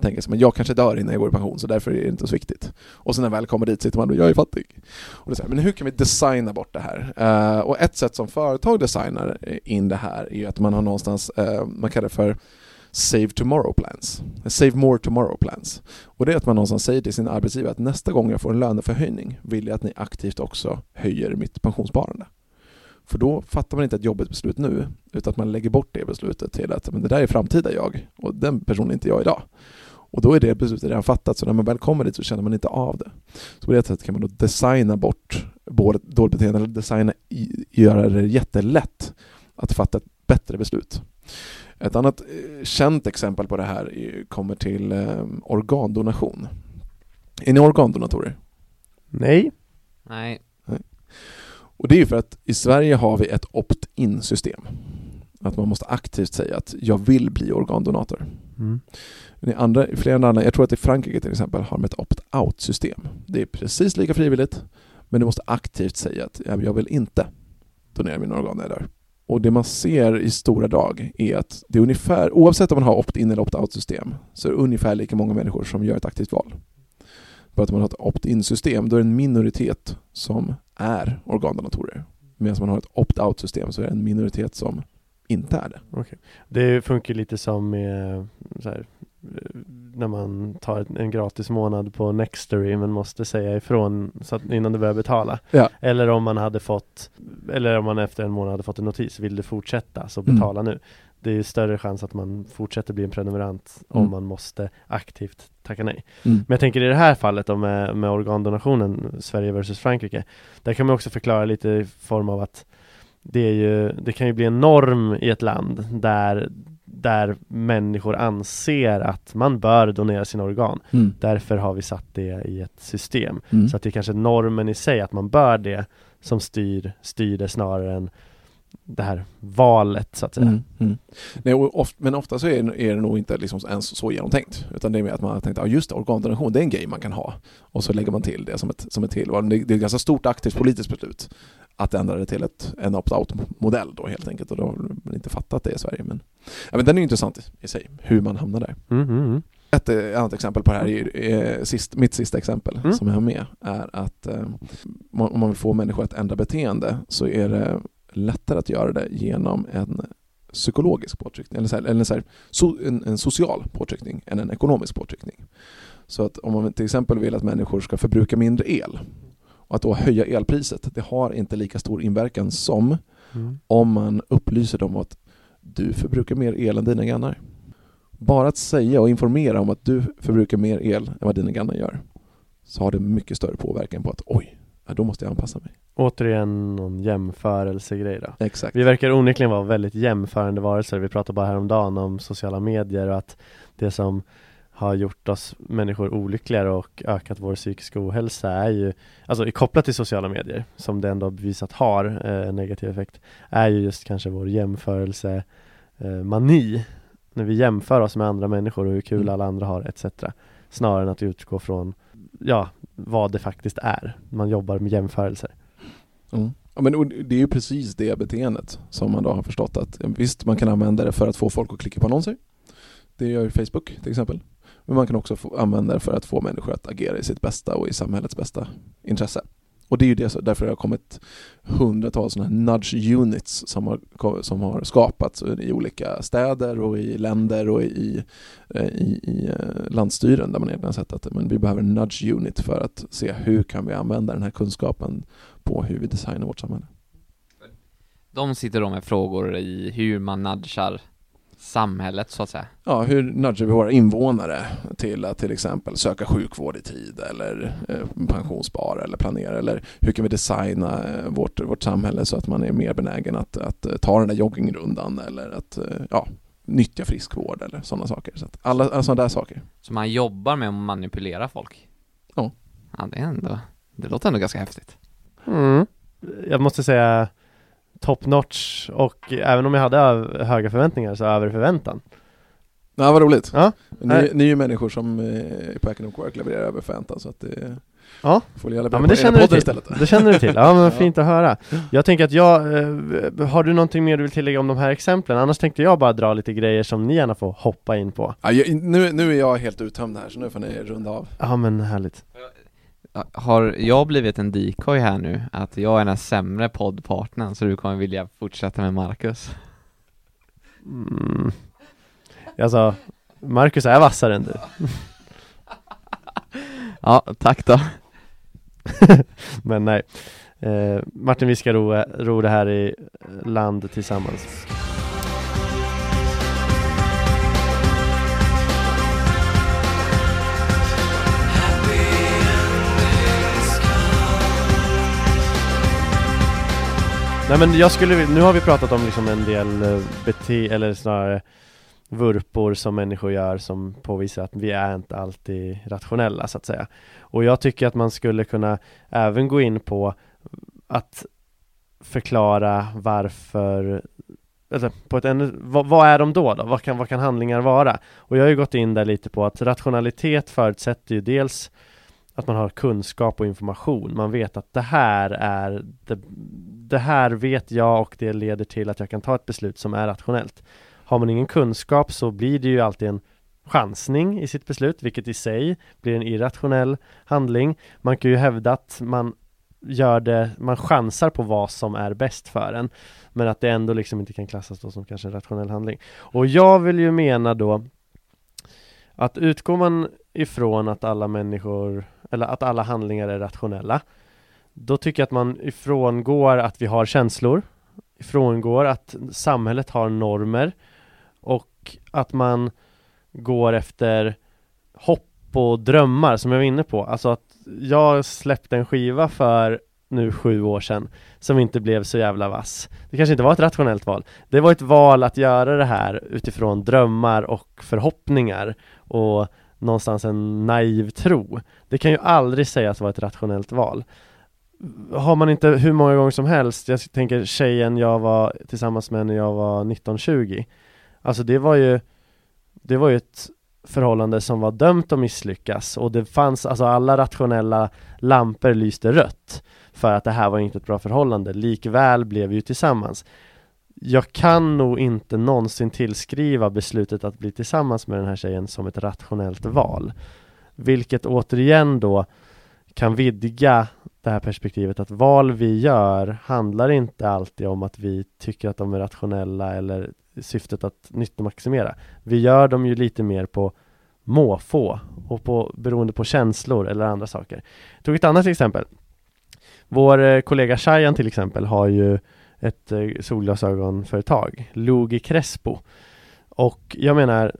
tänker så, men jag kanske dör innan jag går i pension, så därför är det inte så viktigt. Och sen när jag väl kommer dit sitter man och jag är fattig. Och det är så här, men hur kan vi designa bort det här? Uh, och ett sätt som företag designar eh, in det här är ju att man har någonstans, uh, man kallar det för Save Tomorrow Plans. Save More Tomorrow Plans. Och det är att man någonstans säger till sin arbetsgivare att nästa gång jag får en löneförhöjning vill jag att ni aktivt också höjer mitt pensionssparande. För då fattar man inte ett jobbigt beslut nu, utan att man lägger bort det beslutet till att men det där är framtida jag och den personen är inte jag idag. Och då är det beslutet redan fattat, så när man väl kommer dit så känner man inte av det. Så på det sättet kan man då designa bort dåligt beteende, eller designa, göra det jättelätt att fatta ett bättre beslut. Ett annat eh, känt exempel på det här är, kommer till eh, organdonation. Är ni organdonatorer? Nej. Nej. Och det är ju för att i Sverige har vi ett opt-in system. Att man måste aktivt säga att jag vill bli organdonator. Mm. Men i, andra, i flera andra, jag tror att i Frankrike till exempel har de ett opt-out system. Det är precis lika frivilligt, men du måste aktivt säga att "Ja, jag vill inte donera mina organ när jag dör. Och det man ser i stora drag är att det är ungefär, oavsett om man har opt-in eller opt-out system, så är det ungefär lika många människor som gör ett aktivt val. Bara att man har ett opt-in system, då är det en minoritet som är organdonatorer. Medan man har ett opt-out system så är det en minoritet som inte är det. Det funkar lite som med så här, när man tar en gratis månad på Nextory men måste säga ifrån så att, innan du börjar betala. Ja. Eller om man hade fått Eller om man efter en månad hade fått en notis, vill du fortsätta så Mm. betala nu. Det är ju större chans att man fortsätter bli en prenumerant om Mm. man måste aktivt tacka nej. Mm. Men jag tänker i det här fallet då med, med organdonationen, Sverige versus Frankrike, där kan man också förklara lite i form av att det, är ju, det kan ju bli en norm i ett land där, där människor anser att man bör donera sina organ. Mm. Därför har vi satt det i ett system. Mm. Så att det är kanske normen i sig, att man bör det, som styr, styr det snarare än det här valet så att säga. Mm, mm. Nej, oft, men ofta så är, det- är det nog inte liksom ens så genomtänkt. Utan det är mer att man har tänkt att ah, just det, organdonation, det är en grej man kan ha. Och så lägger man till det som ett, som ett tillval. Det, det är ett ganska stort aktivt politiskt beslut att ändra det till ett, en opt-out-modell då helt enkelt. Och då har man inte fattat det i Sverige. Men, ja, men den är ju intressant i, i sig, hur man hamnar där. Mm, mm, mm. Ett eh, annat exempel på det här är, är sist, mitt sista exempel Mm. som jag har med är att eh, om man vill få människor att ändra beteende så är det lättare att göra det genom en psykologisk påtryckning, eller, så här, eller så här, so, en, en social påtryckning än en ekonomisk påtryckning. Så att om man till exempel vill att människor ska förbruka mindre el och att då höja elpriset, det har inte lika stor inverkan som Mm. om man upplyser dem att du förbrukar mer el än dina grannar. Bara att säga och informera om att du förbrukar mer el än vad dina grannar gör så har det mycket större påverkan på att oj, då måste jag anpassa mig. Återigen någon jämförelsegrej då. Exakt. Vi verkar onekligen vara väldigt jämförande varelser. Vi pratade bara häromdagen om sociala medier och att det som har gjort oss människor olyckligare och ökat vår psykiska ohälsa är ju, alltså kopplat till sociala medier, som det ändå bevisat har eh, negativ effekt, är ju just kanske vår jämförelse eh, mani när vi jämför oss med andra människor och hur kul Mm. alla andra har etc. Snarare än att utgå från, ja, vad det faktiskt är. Man jobbar med jämförelser. Mm. Ja, men det är ju precis det beteendet som man då har förstått att visst, man kan använda det för att få folk att klicka på annonser. Det gör Facebook till exempel. Men man kan också få använda det för att få människor att agera i sitt bästa och i samhällets bästa intresse. Och det är ju det, därför det har kommit hundratals sådana här nudge units som har, som har skapats i olika städer och i länder och i, i, eh, i eh, landstyren där man egentligen har sett att men vi behöver en nudge unit för att se hur kan vi använda den här kunskapen på hur vi designar vårt samhälle. De sitter då med frågor i hur man nudgar samhället så att säga. Ja, hur nudgar vi våra invånare till att till exempel söka sjukvård i tid eller eh, pensionsspara eller planera eller hur kan vi designa eh, vårt, vårt samhälle så att man är mer benägen att, att eh, ta den där joggingrundan eller att eh, ja, nyttja friskvård eller sådana saker. Så att alla, alla sådana där saker. Så man jobbar med att manipulera folk. Ja. Ja, det är ändå, det låter ändå ganska häftigt. Mm. Jag måste säga top notch och även om jag hade höga förväntningar så över förväntan. Ja, vad roligt. Ja. Ni, ni är ju människor som eh, på Academic Work levererar över förväntan så att det Ja. får Ja men det känner du till. istället. Det känner du till. Ja men *laughs* Ja. fint att höra. Jag tänker att jag, eh, har du någonting mer du vill tillägga om de här exemplen? Annars tänkte jag bara dra lite grejer som ni gärna får hoppa in på. Ja, jag, nu, nu är jag helt uttömd här så nu får ni runda av. Ja men härligt. Har jag blivit en decoy här nu? Att jag är den sämre poddpartnern så du kommer vilja fortsätta med Marcus? Mm. Alltså, Marcus är vassare än du. *laughs* Ja, tack då. *laughs* Men nej. Eh, Martin, vi ska ro, ro det här i land tillsammans. Nej men jag skulle, nu har vi pratat om liksom en del eh, bete, eller snarare vurpor som människor gör som påvisar att vi är inte alltid rationella så att säga. Och jag tycker att man skulle kunna även gå in på att förklara varför eller på ett ännu, vad, vad, är de då, då? Vad kan, vad kan handlingar vara? Och jag har ju gått in där lite på att rationalitet förutsätter ju dels att man har kunskap och information. Man vet att det här är det, det här vet jag och det leder till att jag kan ta ett beslut som är rationellt. Har man ingen kunskap så blir det ju alltid en chansning i sitt beslut, vilket i sig blir en irrationell handling. Man kan ju hävda att man gör det, man chansar på vad som är bäst för en men att det ändå liksom inte kan klassas då som kanske en rationell handling. Och jag vill ju mena då att utgår man ifrån att alla människor eller att alla handlingar är rationella då tycker jag att man ifrångår att vi har känslor ifrångår att samhället har normer och att man går efter hopp och drömmar som jag var inne på. Alltså att jag släppte en skiva för nu sju år sedan som inte blev så jävla vass. Det kanske inte var ett rationellt val. Det var ett val att göra det här utifrån drömmar och förhoppningar och någonstans en naiv tro. Det kan ju aldrig sägas vara ett rationellt val. Har man inte hur många gånger som helst, jag tänker tjejen jag var tillsammans med när jag var 19-20 Alltså det var ju Det var ju ett förhållande som var dömt att misslyckas och det fanns, alltså alla rationella lampor lyste rött för att det här var inte ett bra förhållande. Likväl blev vi ju tillsammans. Jag kan nog inte någonsin tillskriva beslutet att bli tillsammans med den här tjejen som ett rationellt val. Vilket återigen då kan vidga det här perspektivet att val vi gör handlar inte alltid om att vi tycker att de är rationella eller syftet att nyttomaximera. Vi gör dem ju lite mer på måfå och på, beroende på känslor eller andra saker. Jag tog ett annat exempel. Vår eh, kollega Shayan till exempel har ju ett eh, solglasögonföretag, Logi Crespo. Och jag menar,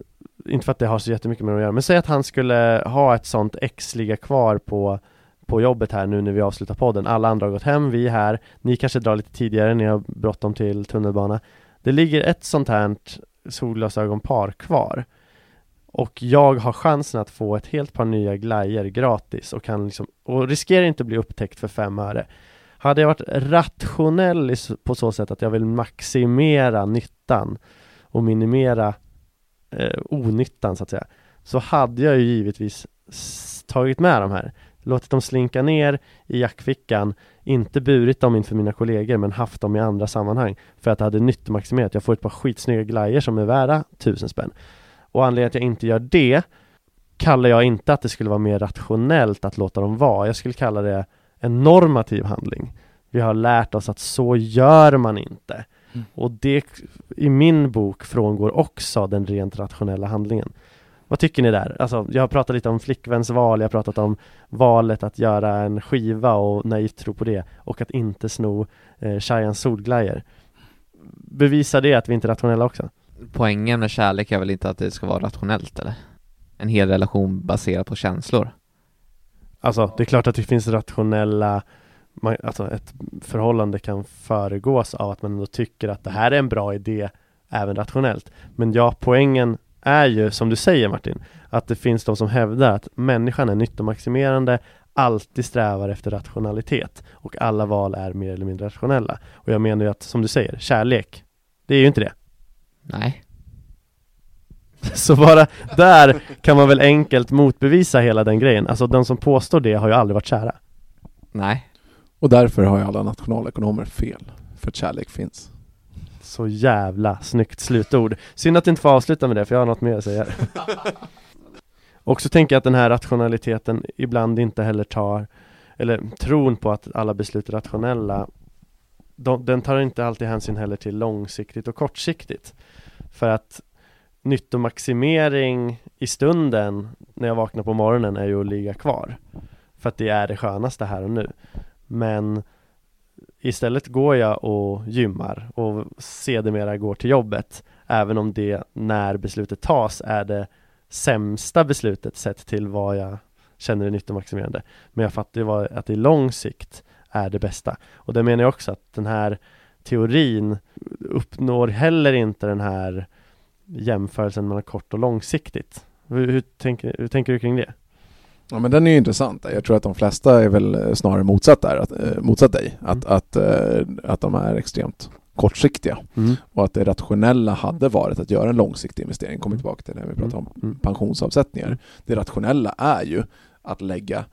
inte för att det har så jättemycket med det att göra, men säg att han skulle ha ett sånt ex ligga kvar på på jobbet här nu när vi avslutar podden. Alla andra har gått hem, vi är här. Ni kanske drar lite tidigare, ni har bråttom till tunnelbana. Det ligger ett sånt här solglasögonpar kvar och jag har chansen att få ett helt par nya glajjor gratis och kan liksom, och riskerar inte att bli upptäckt för fem öre. Hade jag varit rationell på så sätt att jag vill maximera nyttan och minimera eh, onyttan så att säga, så hade jag ju givetvis tagit med de här, låtit dem slinka ner i jackfickan, inte burit dem inför mina kollegor men haft dem i andra sammanhang för att det hade nyttomaximerat. Jag får ett par skitsnygga glajjor som är värda tusen spänn. Och anledningen till att jag inte gör det kallar jag inte att det skulle vara mer rationellt att låta dem vara. Jag skulle kalla det en normativ handling. Vi har lärt oss att så gör man inte. Mm. Och det i min bok frångår också den rent rationella handlingen. Vad tycker ni där? Alltså, jag har pratat lite om flickväns val, jag har pratat om valet att göra en skiva och naivt tro på det och att inte sno eh, Cheyans solglajjor. Bevisar det att vi inte är rationella också? poängen med kärlek är väl inte att det ska vara rationellt eller? En hel relation baserad på känslor Alltså, det är klart att det finns rationella man, Alltså ett förhållande kan föregås av att man ändå tycker att det här är en bra idé även rationellt. Men ja, poängen är ju som du säger Martin Att det finns de som hävdar att människan är nyttomaximerande alltid strävar efter rationalitet och alla val är mer eller mindre rationella. Och jag menar ju att, som du säger, kärlek det är ju inte det. Nej. *laughs* Så bara där kan man väl enkelt motbevisa hela den grejen. Alltså de som påstår det har ju aldrig varit kära. Nej Och därför har ju alla nationalekonomer fel För att kärlek finns Så jävla snyggt slutord Synd att du inte får avsluta med det för jag har något mer att säga *laughs* Och så tänker jag att den här rationaliteten ibland inte heller tar Eller tron på att alla beslut är rationella de, Den tar inte alltid hänsyn heller till långsiktigt och kortsiktigt för att nyttomaximering i stunden när jag vaknar på morgonen är ju att ligga kvar. För att det är det skönaste här och nu. Men istället går jag och gymmar och sedermera går till jobbet. Även om det när beslutet tas är det sämsta beslutet sett till vad jag känner är nyttomaximerande. Men jag fattar ju att i lång sikt är det bästa. Och det menar jag också att den här teorin uppnår heller inte den här jämförelsen mellan kort och långsiktigt. Hur, hur, tänker, hur tänker du kring det? Ja men den är ju intressant. Jag tror att de flesta är väl snarare motsatt där, att, eh, motsatt dig. Att, Mm. att, eh, att de är extremt kortsiktiga och att det rationella hade varit att göra en långsiktig investering. Kommer tillbaka till det vi pratade om Mm. pensionsavsättningar. Mm. Det rationella är ju att lägga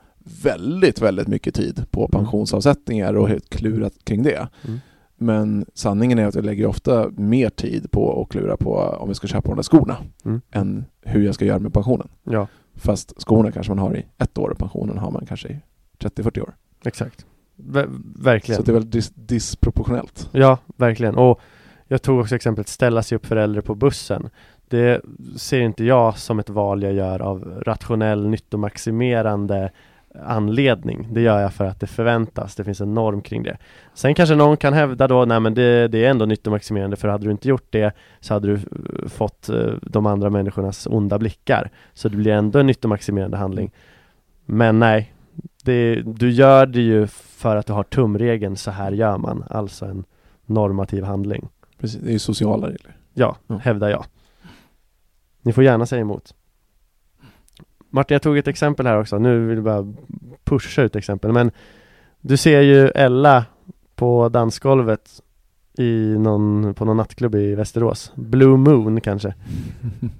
väldigt, väldigt mycket tid på pensionsavsättningar och helt klurat kring det. Mm. Men sanningen är att jag lägger ofta mer tid på att klura på om jag ska köpa de där skorna Mm. än hur jag ska göra med pensionen. Ja, Fast skorna kanske man har i ett år och pensionen har man kanske i 30-40 år. exakt. Ver- verkligen. Så det är väl dis- disproportionellt. Ja, verkligen. Och jag tog också exemplet ställa sig upp för äldre på bussen. Det ser inte jag som ett val jag gör av rationell nyttomaximerande anledning. Det gör jag för att det förväntas. Det finns en norm kring det. Sen kanske någon kan hävda då, nej men det, det är ändå nyttomaximerande för hade du inte gjort det så hade du eh, fått eh, de andra människornas onda blickar. Så det blir ändå en nyttomaximerande handling. Men nej, det, du gör det ju för att du har tumregeln, så här gör man. Alltså en normativ handling. Precis, det är ju sociala regler. Ja, Ja. hävdar jag. Ni får gärna säga emot. Martin, jag tog ett exempel här också. Nu vill jag bara pusha ut exempel. Men du ser ju Ella på dansgolvet i någon, på någon nattklubb i Västerås. Blue Moon kanske.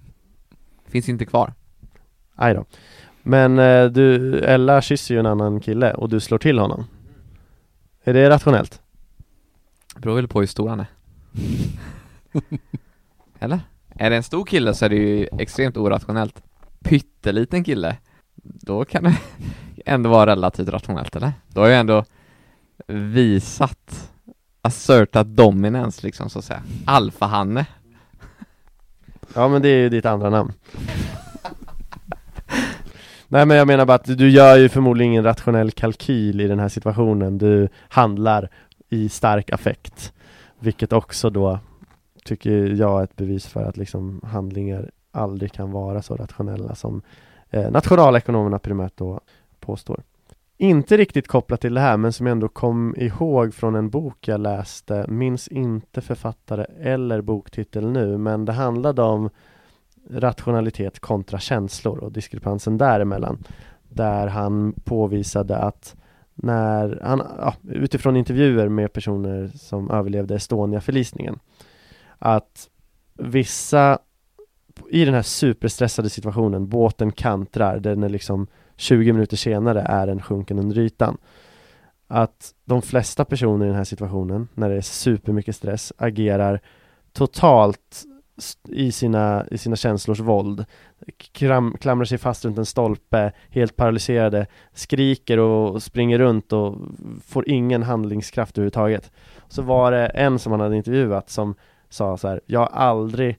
*laughs* Finns inte kvar. Aj då. Men eh, du, Ella kysser ju en annan kille och du slår till honom. Är det rationellt? Beror väl på hur stor han är. *laughs* Eller? Är det en stor kille så är det ju extremt orationellt. Pytteliten kille, då kan det *laughs* ändå vara relativt rationellt, eller? Då har jag ändå visat, assertat dominance liksom så att säga. Alfahanne. Ja men det är ju ditt andra namn *laughs* Nej men jag menar bara att du gör ju förmodligen ingen rationell kalkyl i den här situationen Du handlar i stark affekt Vilket också då tycker jag är ett bevis för att liksom handlingar aldrig kan vara så rationella som eh, nationalekonomerna primärt då påstår. Inte riktigt kopplat till det här men som jag ändå kom ihåg från en bok jag läste Minns inte författare eller boktitel nu men det handlade om rationalitet kontra känslor och diskrepansen däremellan där han påvisade att när han, ja, utifrån intervjuer med personer som överlevde Estonia-förlisningen att vissa i den här superstressade situationen, båten kantrar, den är liksom 20 minuter senare är den sjunken under ytan. Att de flesta personer i den här situationen, när det är supermycket stress, agerar totalt i sina, i sina känslors våld. Kram, klamrar sig fast runt en stolpe, helt paralyserade, skriker och springer runt och får ingen handlingskraft överhuvudtaget. Så var det en som han hade intervjuat som sa så här, jag har aldrig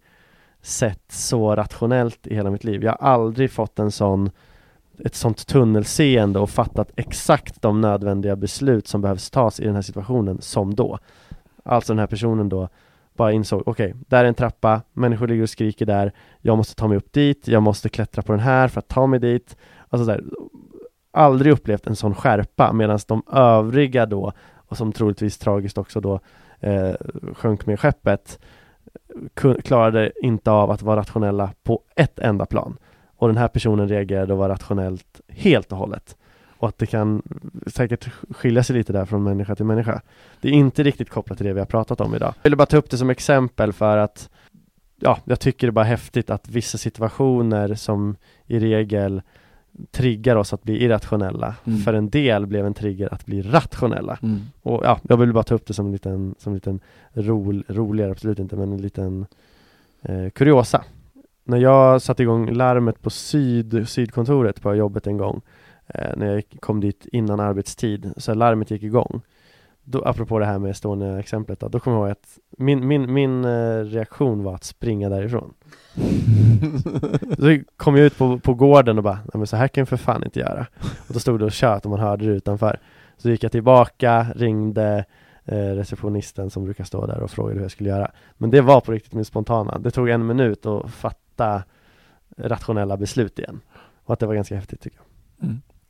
sett så rationellt i hela mitt liv. Jag har aldrig fått en sån ett sånt tunnelseende och fattat exakt de nödvändiga beslut som behövs tas i den här situationen som då. Alltså den här personen då bara insåg, okej, där är en trappa, människor ligger och skriker där, jag måste ta mig upp dit, jag måste klättra på den här för att ta mig dit. Alltså där, aldrig upplevt en sån skärpa medan de övriga då, och som troligtvis tragiskt också då eh, sjönk med skeppet, klarade inte av att vara rationella på ett enda plan. Och den här personen reagerade och var rationellt helt och hållet. Och att det kan säkert skilja sig lite där från människa till människa. Det är inte riktigt kopplat till det vi har pratat om idag. Jag ville bara ta upp det som exempel för att Ja, jag tycker det är bara häftigt att vissa situationer som i regel triggar oss att bli irrationella Mm. för en del blev en trigger att bli rationella. Mm. Och ja, jag vill bara ta upp det som en liten, som en liten rol, roligare, absolut inte, men en liten eh, kuriosa. När jag satte igång larmet på syd, sydkontoret på jobbet en gång, eh, när jag kom dit innan arbetstid, så larmet gick igång. Då, apropå det här med Estonia-exemplet då, då kommer jag ihåg att min, min, min eh, reaktion var att springa därifrån. *laughs* Så kom jag ut på, på gården och bara, nej men så här kan jag för fan inte göra. Och då stod det och tjöt och man hörde det utanför. Så gick jag tillbaka, ringde eh, receptionisten som brukar stå där och frågade hur jag skulle göra. Men det var på riktigt min spontana. Det tog en minut att fatta rationella beslut igen. Och att det var ganska häftigt tycker jag.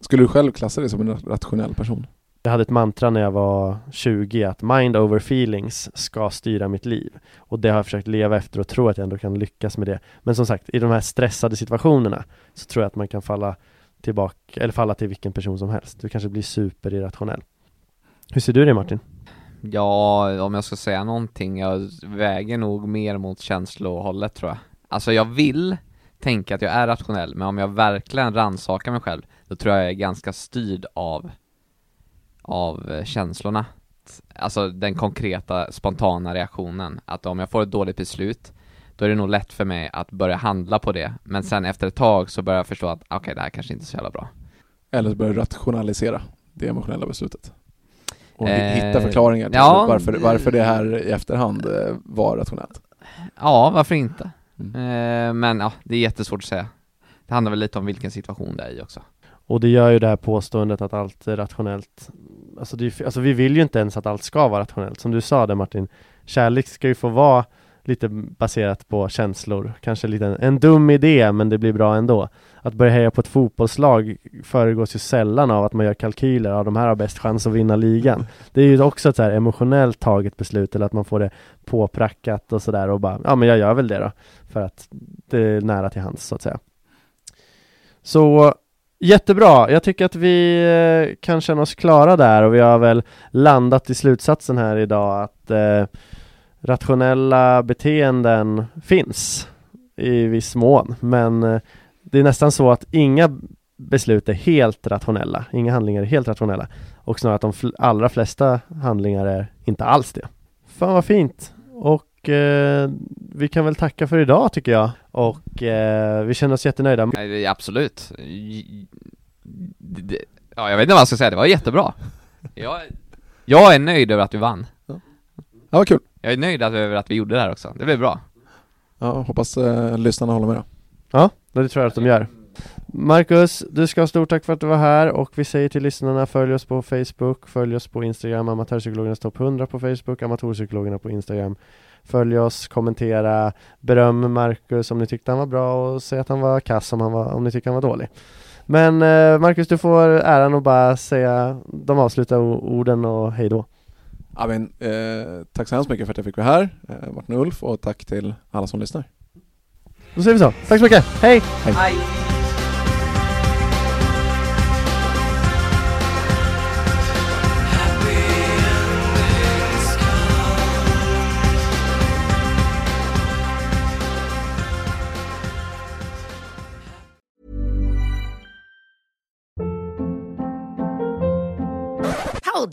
Skulle du själv klassa dig som en rationell person? Jag hade ett mantra när jag var 20 att mind over feelings ska styra mitt liv. Och det har jag försökt leva efter och tro att jag ändå kan lyckas med det. Men som sagt, i de här stressade situationerna så tror jag att man kan falla tillbaka, eller falla till vilken person som helst. Du kanske blir superirrationell. Hur ser du det Martin? Ja, om jag ska säga någonting, jag väger nog mer mot känslohållet tror jag. Alltså jag vill tänka att jag är rationell, men om jag verkligen rannsakar mig själv, då tror jag jag är ganska styrd av, av eh, känslorna. Alltså den konkreta, spontana reaktionen. Att om jag får ett dåligt beslut, då är det nog lätt för mig att börja handla på det, men sen efter ett tag så börjar jag förstå att okej, okay, det här kanske inte är så jävla bra. Eller så börjar du rationalisera det emotionella beslutet. Och Eh, hitta förklaringar till ja, varför, varför det här i efterhand eh, var rationellt. Ja, varför inte? Mm. Eh, men ja, det är jättesvårt att säga. Det handlar väl lite om vilken situation det är i också. Och det gör ju det här påståendet att allt är rationellt Alltså, det är, alltså vi vill ju inte ens att allt ska vara rationellt. Som du sa där Martin Kärlek ska ju få vara lite baserat på känslor. Kanske lite en, en dum idé men det blir bra ändå. Att börja heja på ett fotbollslag föregås ju sällan av att man gör kalkyler. Ja de här har bäst chans att vinna ligan. Det är ju också ett så här emotionellt taget beslut eller att man får det påprackat och sådär och bara Ja men jag gör väl det då För att det är nära till hands så att säga. Så Jättebra, jag tycker att vi eh, kan känna oss klara där och vi har väl landat i slutsatsen här idag att eh, rationella beteenden finns i viss mån men eh, det är nästan så att inga beslut är helt rationella, inga handlingar är helt rationella och snarare att de fl- allra flesta handlingar är inte alls det. Fan vad fint! Och eh, vi kan väl tacka för idag tycker jag och eh, vi känner oss jättenöjda. Nej, absolut. Ja, jag vet inte vad jag ska säga, det var jättebra. Jag, jag är nöjd över att vi vann. Ja, vad kul! Jag är nöjd över att vi gjorde det här också. Det blev bra. Ja, hoppas eh, lyssnarna håller med då. Ja, det tror jag att de gör. Marcus, du ska ha stort tack för att du var här och vi säger till lyssnarna följ oss på Facebook, följ oss på Instagram, Amatörpsykologernas topp 100 på Facebook, Amatörpsykologerna på Instagram. Följ oss, kommentera, beröm Marcus om ni tyckte han var bra och säg att han var kass om, han var, om ni tycker han var dålig. Men eh, Marcus, du får äran att bara säga de avslutande orden och hej då. Ja, men, eh, tack så hemskt mycket för att jag fick vara här, eh, Martin och Ulf, och tack till alla som lyssnar. Då säger vi så. Tack så mycket, hej!